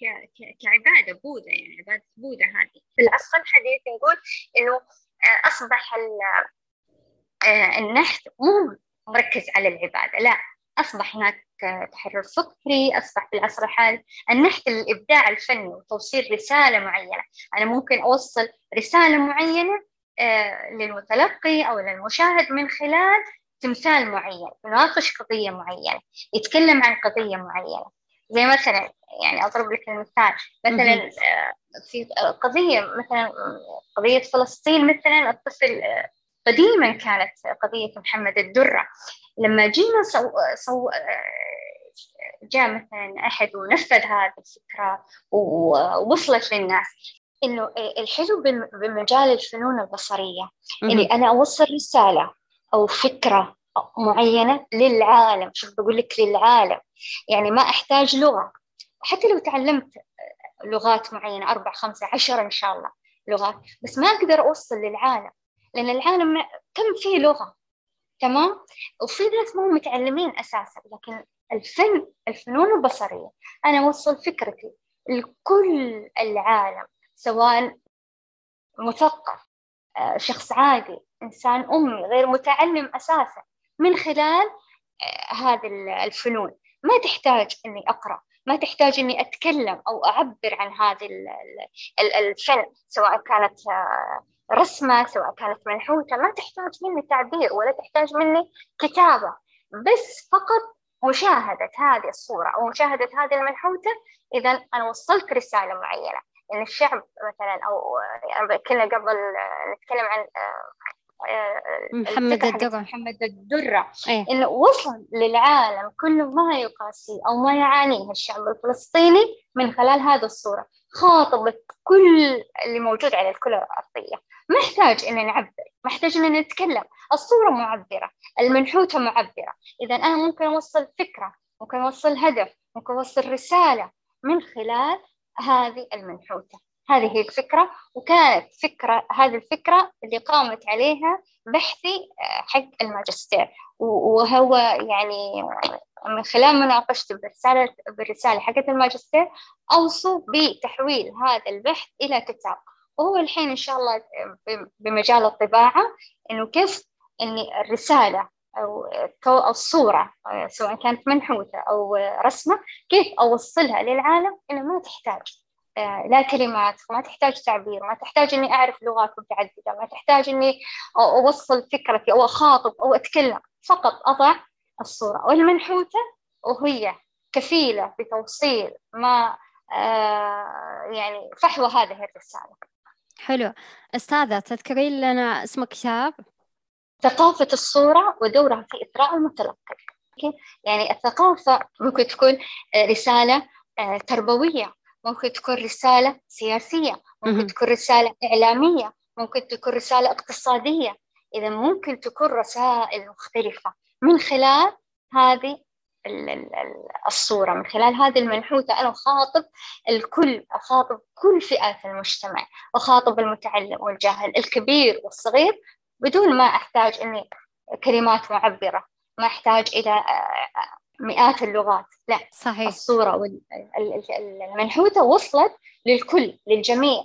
كعبادة بوذا يعني عبادة بوذا هذه. في العصر الحديث نقول إنه آه، أصبح آه، النحت مو مركز على العبادة لا. أصبح هناك تحرر فكري أصبح في العصر الحالي النحت الإبداع الفني وتوصيل رسالة معينة. أنا ممكن أوصل رسالة معينة آه، للمتلقي أو للمشاهد من خلال تمثال معين يناقش قضية معينة يتكلم عن قضية معينة. زي مثلا يعني أضرب لك المثال. مثلا آه، في قضية مثلا قضية فلسطين مثلا الطفل آه، قديما كانت قضية محمد الدرة. لما جينا سو, سو آه، جاء مثلا أحد ونفذ هذه الفكرة ووصلت للناس إنه الحلو بمجال الفنون البصرية. إني أنا أوصل رسالة أو فكرة معينة للعالم شوف بقول لك للعالم. يعني ما أحتاج لغة. حتى لو تعلمت لغات معينة أربع خمسة عشرة إن شاء الله لغات بس ما أقدر أوصل للعالم. لأن العالم كم فيه لغة تمام؟ وفي ناس هم متعلمين أساسا لكن الفن الفنون البصرية. أنا أوصل فكرتي لكل العالم سواء مثقف آه، شخص عادي. إنسان أمي غير متعلم أساسا. من خلال آه، هذه الفنون. ما تحتاج إني أقرأ. ما تحتاج إني أتكلم أو أعبر عن هذا الفن سواء كانت آه، رسمة سواء كانت منحوتة ما تحتاج مني تعبير ولا تحتاج مني كتابة. بس فقط مشاهدة هذه الصورة أو مشاهدة هذه المنحوتة إذا أنا وصلت رسالة معينة. إن الشعب مثلا أو يعني كنا قبل نتكلم عن محمد الدرة محمد الدرة إيه؟ إنه وصل للعالم كل ما يقاسيه أو ما يعانيه الشعب الفلسطيني من خلال هذه الصورة. خاطبت كل اللي موجود على الكرة الأرضية. ما يحتاج إن نعبر ما يحتاج إن نتكلم. الصورة معبرة المنحوتة معبرة. إذا أنا ممكن أوصل فكرة ممكن أوصل هدف ممكن أوصل رسالة من خلال هذه المنحوتة. هذه هي الفكرة وكانت فكرة هذه الفكرة اللي قامت عليها بحثي آه، حق الماجستير. وهو يعني من خلال مناقشتي بالرسالة بالرسالة حقت الماجستير أوصوا بتحويل هذا البحث إلى كتاب. وهو الحين إن شاء الله بمجال الطباعة إنه كيف إني الرسالة أو الصورة آه، سواء كانت منحوتة أو رسمة كيف أوصلها للعالم إنه ما تحتاج. آه، لا كلمات ما تحتاج تعبير ما تحتاج إني أعرف لغات متعددة ما تحتاج إني أوصل فكرتي أو أخاطب أو أتكلم فقط أضع الصورة. والمنحوتة وهي كفيلة بتوصيل ما آه، يعني فحوى هذه الرسالة. حلو. أستاذة تذكرين لنا اسم كتاب ثقافة الصورة ودورها في إثراء المتلقي. يعني الثقافة ممكن تكون رسالة آه، تربوية. ممكن تكون رسالة سياسية ممكن تكون رسالة إعلامية ممكن تكون رسالة اقتصادية. إذا ممكن تكون رسائل مختلفة من خلال هذه الصورة من خلال هذه المنحوتة أنا أخاطب الكل أخاطب كل فئات المجتمع أخاطب المتعلم والجاهل الكبير والصغير بدون ما أحتاج إني كلمات معبرة ما أحتاج إلى آه، مئات اللغات. لا صحيح. الصورة المنحوتة وصلت للكل للجميع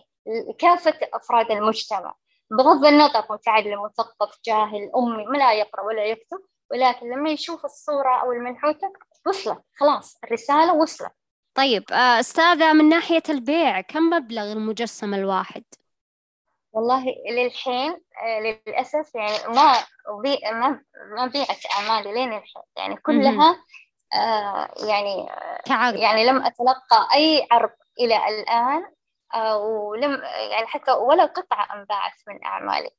كافة أفراد المجتمع. بغض النظر متعلم مثقف جاهل أمي ما لا يقرأ ولا يكتب ولكن لما يشوف الصورة أو المنحوتة وصلت خلاص الرسالة وصلت. طيب آه، أستاذة من ناحية البيع كم مبلغ المجسم الواحد؟ والله للحين آه، للأسف يعني ما بي ما ما بيعت أعمالي لين الحين. يعني كلها آه يعني كعرض. يعني لم أتلقى أي عرض إلى الآن آه ولم يعني حتى ولا قطعة أنباعت من أعمالي.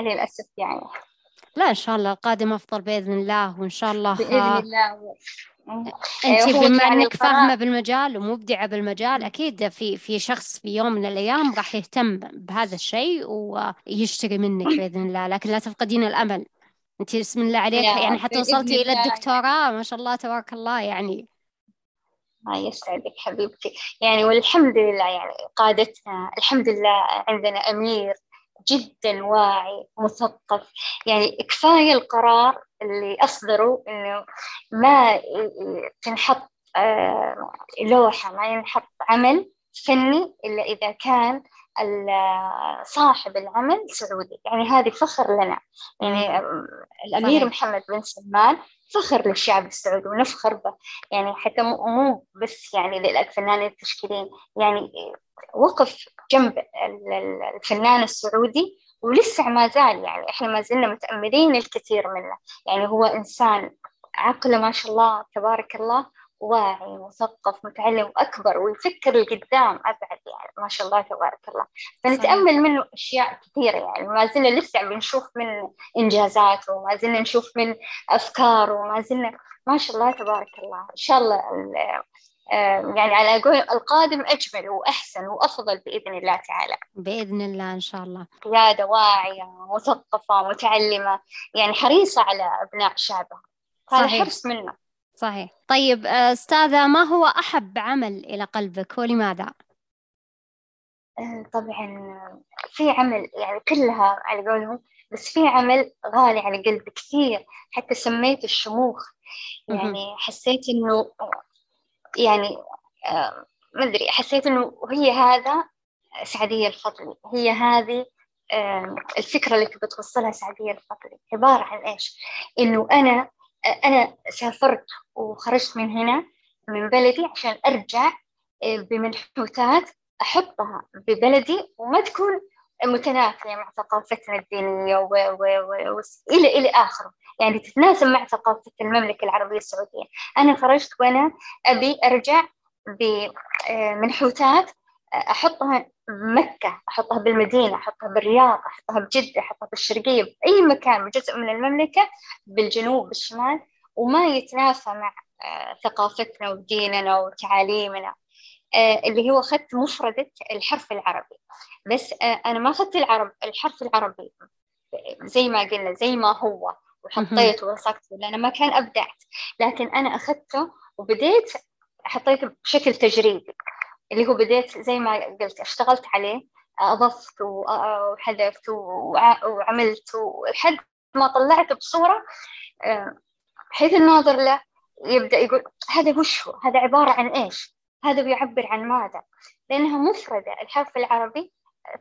للأسف يعني. لا إن شاء الله القادم أفضل بإذن الله وإن شاء الله بإذن آه، الله. انت بما يعني أنك فاهمة بالمجال ومبدعة بالمجال أكيد في في شخص في يوم من الأيام راح يهتم بهذا الشيء ويشتري منك [LAUGHS] بإذن الله لكن لا تفقدين الأمل. انت بسم الله عليك. يعني حتى وصلتي إلى الدكتوراه ما شاء الله تبارك الله يعني. الله يسعدك حبيبتي. يعني والحمد لله يعني قادتنا. الحمد لله عندنا أمير. جدا واعي مثقف. يعني كفاية القرار اللي أصدره إنه ما تنحط آه، لوحة ما ينحط عمل فني إلا إذا كان صاحب العمل سعودي. يعني هذه فخر لنا. يعني الأمير صحيح. محمد بن سلمان فخر للشعب السعودي ونفخر به. يعني حتى مو بس يعني للفنانين التشكيليين. يعني وقف جنب الفنان السعودي ولسه ما زال يعني إحنا ما زلنا متأملين الكثير منه. يعني هو إنسان عقله ما شاء الله تبارك الله واعي مثقف متعلم وأكبر ويفكر لقدام أبعد يعني ما شاء الله تبارك الله. فنتأمل منه أشياء كثيرة يعني ما زلنا لسه بنشوف من إنجازاته وما زلنا نشوف من أفكاره وما زلنا ما شاء الله تبارك الله. إن شاء الله يعني على قول القادم أجمل وأحسن وأفضل بإذن الله تعالى. بإذن الله إن شاء الله. قيادة واعية مثقفة متعلمة يعني حريصة على أبناء شعبها. هذا حرص منه صحيح. طيب أستاذة ما هو أحب عمل إلى قلبك ولماذا؟ أه، طبعا في عمل يعني كلها على قولهم بس في عمل غالي على قلبي كثير حتى سميته الشموخ. يعني حسيت إنه يعني أه، ما أدري حسيت إنه هي هذا سعدية الفضلي هي هذه الفكرة اللي تبي توصلها سعدية الفضلي عبارة عن إيش؟ إنه أنا أنا سافرت وخرجت من هنا من بلدي عشان أرجع آه، بمنحوتات أحطها ببلدي وما تكون متنافية مع ثقافتنا الدينية و... و... و... إلى إلى آخره. يعني تتناسب مع ثقافة المملكة العربية السعودية. أنا خرجت وأنا أبي أرجع بمنحوتات آه، آه، أحطها بمكة أحطها بالمدينة أحطها بالرياض أحطها بجدة أحطها بالشرقية بأي مكان بجزء من المملكة بالجنوب بالشمال. وما يتنافى مع آه، ثقافتنا وديننا وتعاليمنا. اللي هو أخذت مفردة الحرف العربي. بس آه، أنا ما أخذت العرب الحرف العربي زي ما قلنا زي ما هو وحطيته ووثقته لأنه ما كان أبدعت. لكن أنا أخذته وبديت حطيته بشكل تجريبي اللي هو بديت زي ما قلت اشتغلت عليه أضفت وحذفت وعملت لحد ما طلعت بصورة بحيث الناظر له يبدأ يقول هذا وش هو؟ هذا عبارة عن إيش؟ هذا بيعبر عن ماذا؟ لأنها مفردة. الحرف العربي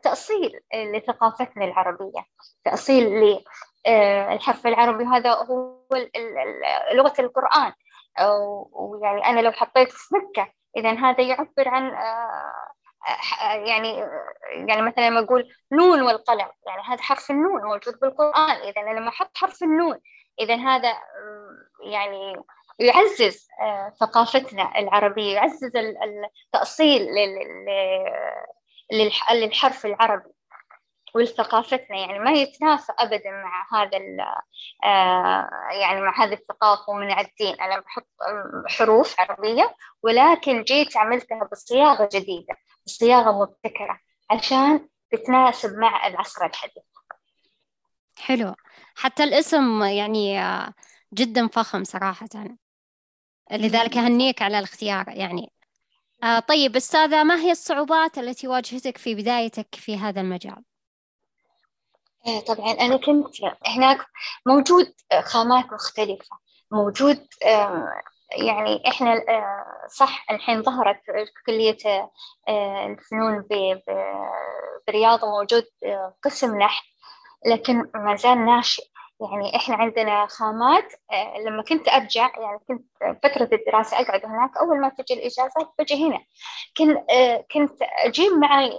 تأصيل لثقافتنا العربية تأصيل للحرف العربي هذا هو لغة القرآن. ويعني أنا لو حطيت في مكة إذا هذا يعبر عن آه، آه، يعني يعني مثلا لما أقول نون والقلم يعني هذا حرف النون موجود بالقرآن. إذا أنا لما أحط حرف النون إذا هذا يعني يعزز آه، ثقافتنا العربية يعزز التأصيل للحرف العربي ولثقافتنا. يعني ما يتنافى أبدا مع هذا آه، يعني مع هذه الثقافة ومن الدين أنا بحط حروف عربية ولكن جيت عملتها بصياغة جديدة بصياغة مبتكرة عشان تتناسب مع العصر الحديث. حلو. حتى الاسم يعني جدا فخم صراحة. لذلك أهنيك على الاختيار يعني. آه طيب أستاذة ما هي الصعوبات التي واجهتك في بدايتك في هذا المجال؟ آه، طبعا أنا كنت هناك موجود خامات مختلفة. موجود يعني إحنا آه، صح الحين ظهرت كلية آه، الفنون برياض موجود قسم نحت لكن ما زال ناشئ. يعني إحنا عندنا خامات لما كنت أرجع يعني كنت فترة الدراسة أقعد هناك أول ما تجي الإجازات بجي هنا. كنت كنت أجيب معي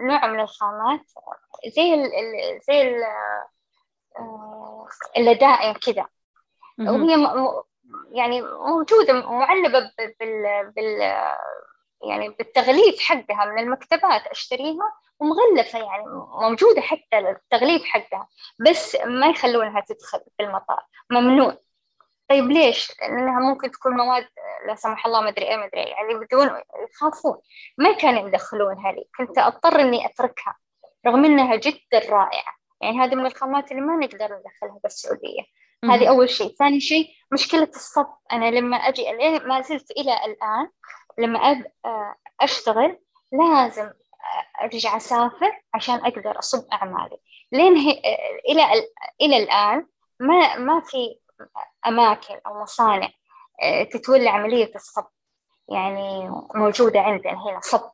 نوع من الخامات زي ال زي ال اللدائن كذا. وهي يعني موجودة معلبة بال, بال يعني بالتغليف حقها من المكتبات أشتريها. ومغلفة يعني موجودة حتى التغليف حقها بس ما يخلونها تدخل في المطار. ممنوع طيب ليش؟ لأنها ممكن تكون مواد لا سمح الله ما أدري إيه ما أدري إيه يعني بدون يخافون. ما كانوا يدخلونها لي. كنت أضطر إني أتركها رغم إنها جدا رائعة. يعني هذه من الخامات اللي ما نقدر ندخلها بالسعودية هذه أول شيء. ثاني شيء مشكلة الصب أنا لما أجي ما زلت إلى الآن لما أب أشتغل لازم أرجع أسافر عشان أقدر أصب أعمالي. لين هي إلى إلى الآن ما ما في أماكن أو مصانع تتولى عملية الصب. يعني موجودة عندنا هنا صب.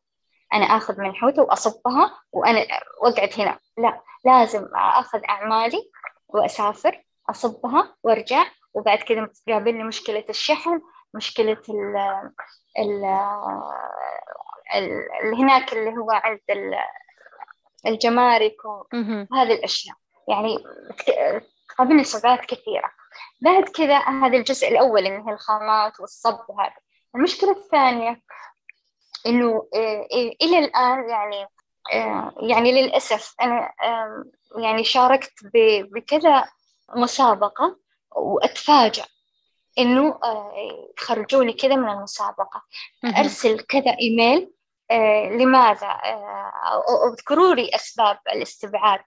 أنا آخذ منحوتة وأصبها وأنا وأقعد هنا. لا لازم آخذ أعمالي وأسافر أصبها وأرجع. وبعد كذا تقابلني مشكلة الشحن ال ال هناك اللي هو عند الجمارك وهذه الأشياء. يعني قابلني صعوبات كثيرة. بعد كذا هذا الجزء الأول اللي هي الخامات والصب وهذا المشكلة الثانية إنه آه، إلى الآن يعني آه، يعني للأسف أنا يعني شاركت بكذا مسابقة وأتفاجأ. إنه آه، يخرجوني كذا من المسابقة. أرسل كذا إيميل لماذا؟ أو اذكروا لي أسباب الاستبعاد.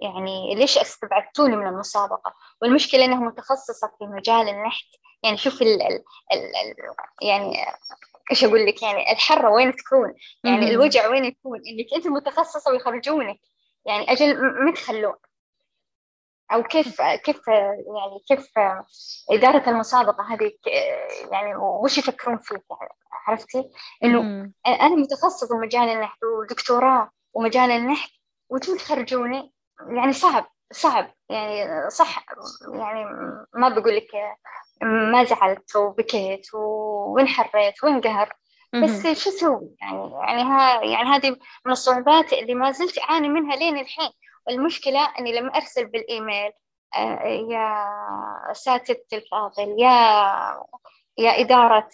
يعني ليش استبعدتوني من المسابقة؟ والمشكلة أنها متخصصة في مجال النحت. يعني شوف ال ال ال يعني إيش أقول لك؟ يعني الحرة وين تكون؟ يعني الوجع وين يكون؟ إنك أنت متخصصة ويخرجونك. يعني أجل ما تخلون أو كيف كيف يعني كيف إدارة المسابقة هذه يعني وش يفكرون فيه يعني عرفتي؟ إنه أنا متخصصه بمجال النحت ودكتوراه ومجال النحت وتم تخرجوني يعني صعب صعب يعني صح يعني ما بقول لك ما زعلت وبكيت وانحريت وانقهر بس شو أسوي؟ يعني يعني ها يعني هذه من الصعوبات اللي ما زلت أعاني منها لين الحين. والمشكلة إني لما أرسل بالإيميل آه، يا ساتت الفاضل يا يا إدارة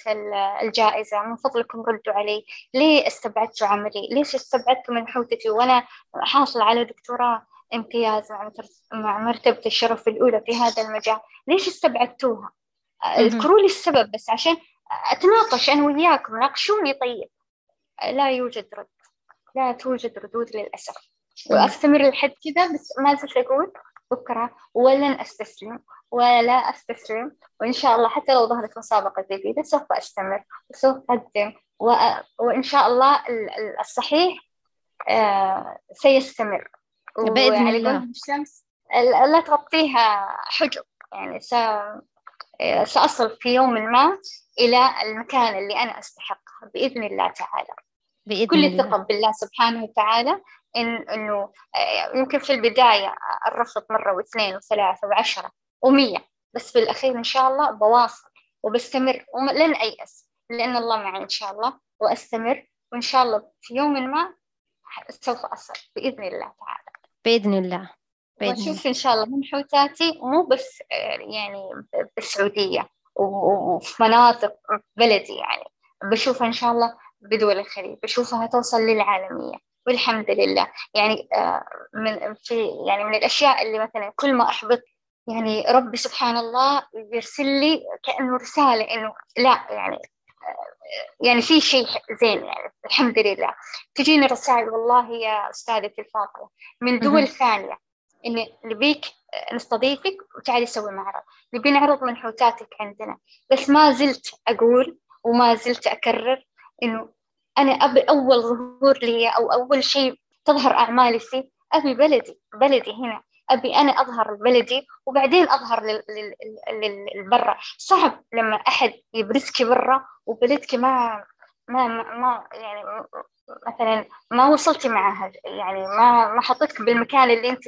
الجائزة من فضلكم ردوا علي ليه استبعدتوا عملي؟ ليش استبعدتوا من حوتتي وأنا حاصلة على دكتوراه امتياز مع مرتبة الشرف الأولى في هذا المجال ليش استبعدتوها؟ اذكروا لي السبب بس عشان أتناقش أنا وياكم ناقشوني طيب. لا يوجد رد لا توجد ردود للأسف. وأستمر لحد كذا بس ما زلت أقول بكرة ولن أستسلم ولا أستسلم وإن شاء الله حتى لو ظهرت مسابقة جديدة سوف أستمر وسوف أقدم. و... وإن شاء الله الصحيح آه سيستمر. بإذن الله. الشمس لا تغطيها حجب. يعني س... سأصل في يوم ما إلى المكان اللي أنا أستحقه بإذن الله تعالى. بإذن كل. الثقة بالله سبحانه وتعالى. إن إنه يمكن في البداية الرفض مرة واثنين وثلاثة وعشرة ومية بس في الأخير إن شاء الله بواصل وبستمر ولن أيأس لأن الله معي إن شاء الله وأستمر وإن شاء الله في يوم ما سوف أصل بإذن الله تعالى. بإذن الله. وأشوف إن شاء الله منحوتاتي مو بس يعني بالسعودية وفي مناطق بلدي يعني بشوفها إن شاء الله بدول الخليج بشوفها توصل للعالمية. والحمد لله. يعني آه، من في يعني من الأشياء اللي مثلا كل ما أحبط يعني ربي سبحان الله يرسل لي كأنه رسالة إنه لا يعني يعني في شيء زين يعني الحمد لله. تجيني رسائل والله يا أستاذتي الفاضلة من دول ثانية إن نبيك نستضيفك وتعالي سوي معرض. نبي نعرض منحوتاتك عندنا. بس ما زلت أقول وما زلت أكرر إنه أنا أبي أول ظهور لي أو أول شيء تظهر أعمالي فيه أبي بلدي بلدي هنا. أبي أنا أظهر بلدي وبعدين أظهر للبرة صعب لما أحد يبرزك برا وبلدك ما ما ما يعني مثلا ما وصلتي معها يعني ما ما حطيتك بالمكان اللي أنت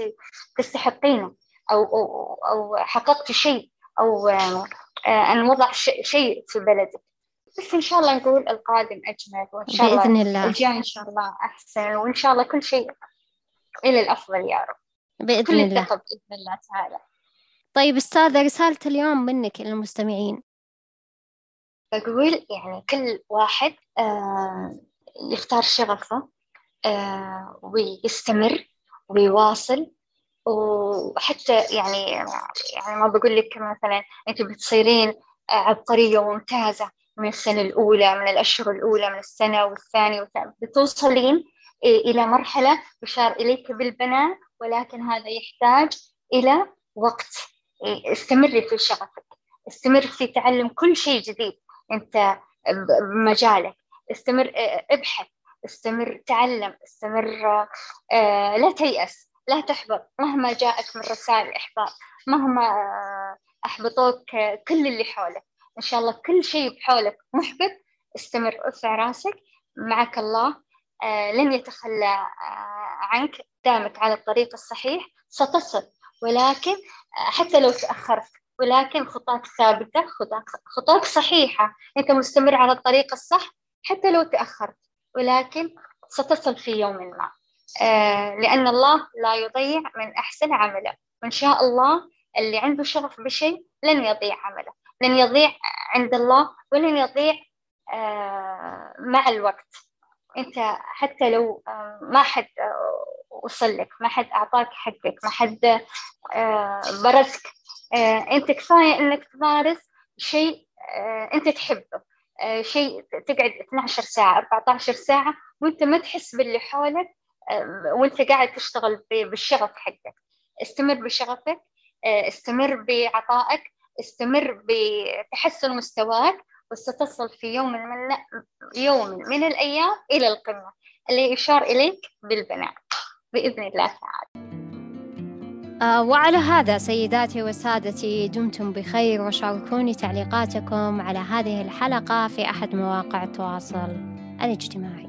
تستحقينه أو أو أو حققتي شيء أو آه، أن وضع شيء في بلدك. بس إن شاء الله نقول القادم أجمل وإن شاء بإذن الله. الجاي إن شاء الله أحسن وإن شاء الله كل شيء إلى الأفضل يا رب. بإذن كل الله. الثقة بإذن الله تعالى. طيب أستاذة رسالة اليوم منك للمستمعين. أقول يعني كل واحد آه يختار شغفه آه ويستمر ويواصل وحتى يعني يعني ما بقول لك مثلا أنت بتصيرين عبقرية وممتازة من السنة الأولى من الأشهر الأولى من السنة والثانية والثانية بتوصلين إلى مرحلة يشار إليك بالبناء ولكن هذا يحتاج إلى وقت. استمري في شغفك. استمر في تعلم كل شيء جديد أنت بمجالك. استمر ابحث. استمر تعلم. استمر آه، لا تيأس. لا تحبط. مهما جاءك من رسائل إحباط. مهما أحبطوك كل اللي حولك. إن شاء الله كل شيء بحولك. محبط استمر ارفع راسك. معك الله. آه لن يتخلى آه عنك دامك على الطريق الصحيح. ستصل. ولكن آه حتى لو تأخرت ولكن خطاك ثابتة خطاك, صحيحة. أنت مستمر على الطريق الصح حتى لو تأخرت. ولكن ستصل في يوم ما. لأن الله لا يضيع من أحسن عمله. وإن شاء الله اللي عنده شغف بشيء لن يضيع عمله. لن يضيع عند الله ولن يضيع آه مع الوقت. أنت حتى لو آه ما حد آه وصل لك ما حد أعطاك حقك ما حد برزك. أنت كفاية إنك تمارس شيء أنت تحبه. شيء تقعد 12 ساعة 14 ساعة وأنت ما تحس باللي حولك وأنت قاعد تشتغل بالشغف حقك. استمر بشغفك استمر بعطائك استمر بتحسن مستواك وستصل في يوم من يوم من الأيام إلى القمة. اللي يشار إليك بالبناء بإذن الله تعالى. آه وعلى هذا سيداتي وسادتي دمتم بخير وشاركوني تعليقاتكم على هذه الحلقة في أحد مواقع التواصل الاجتماعي.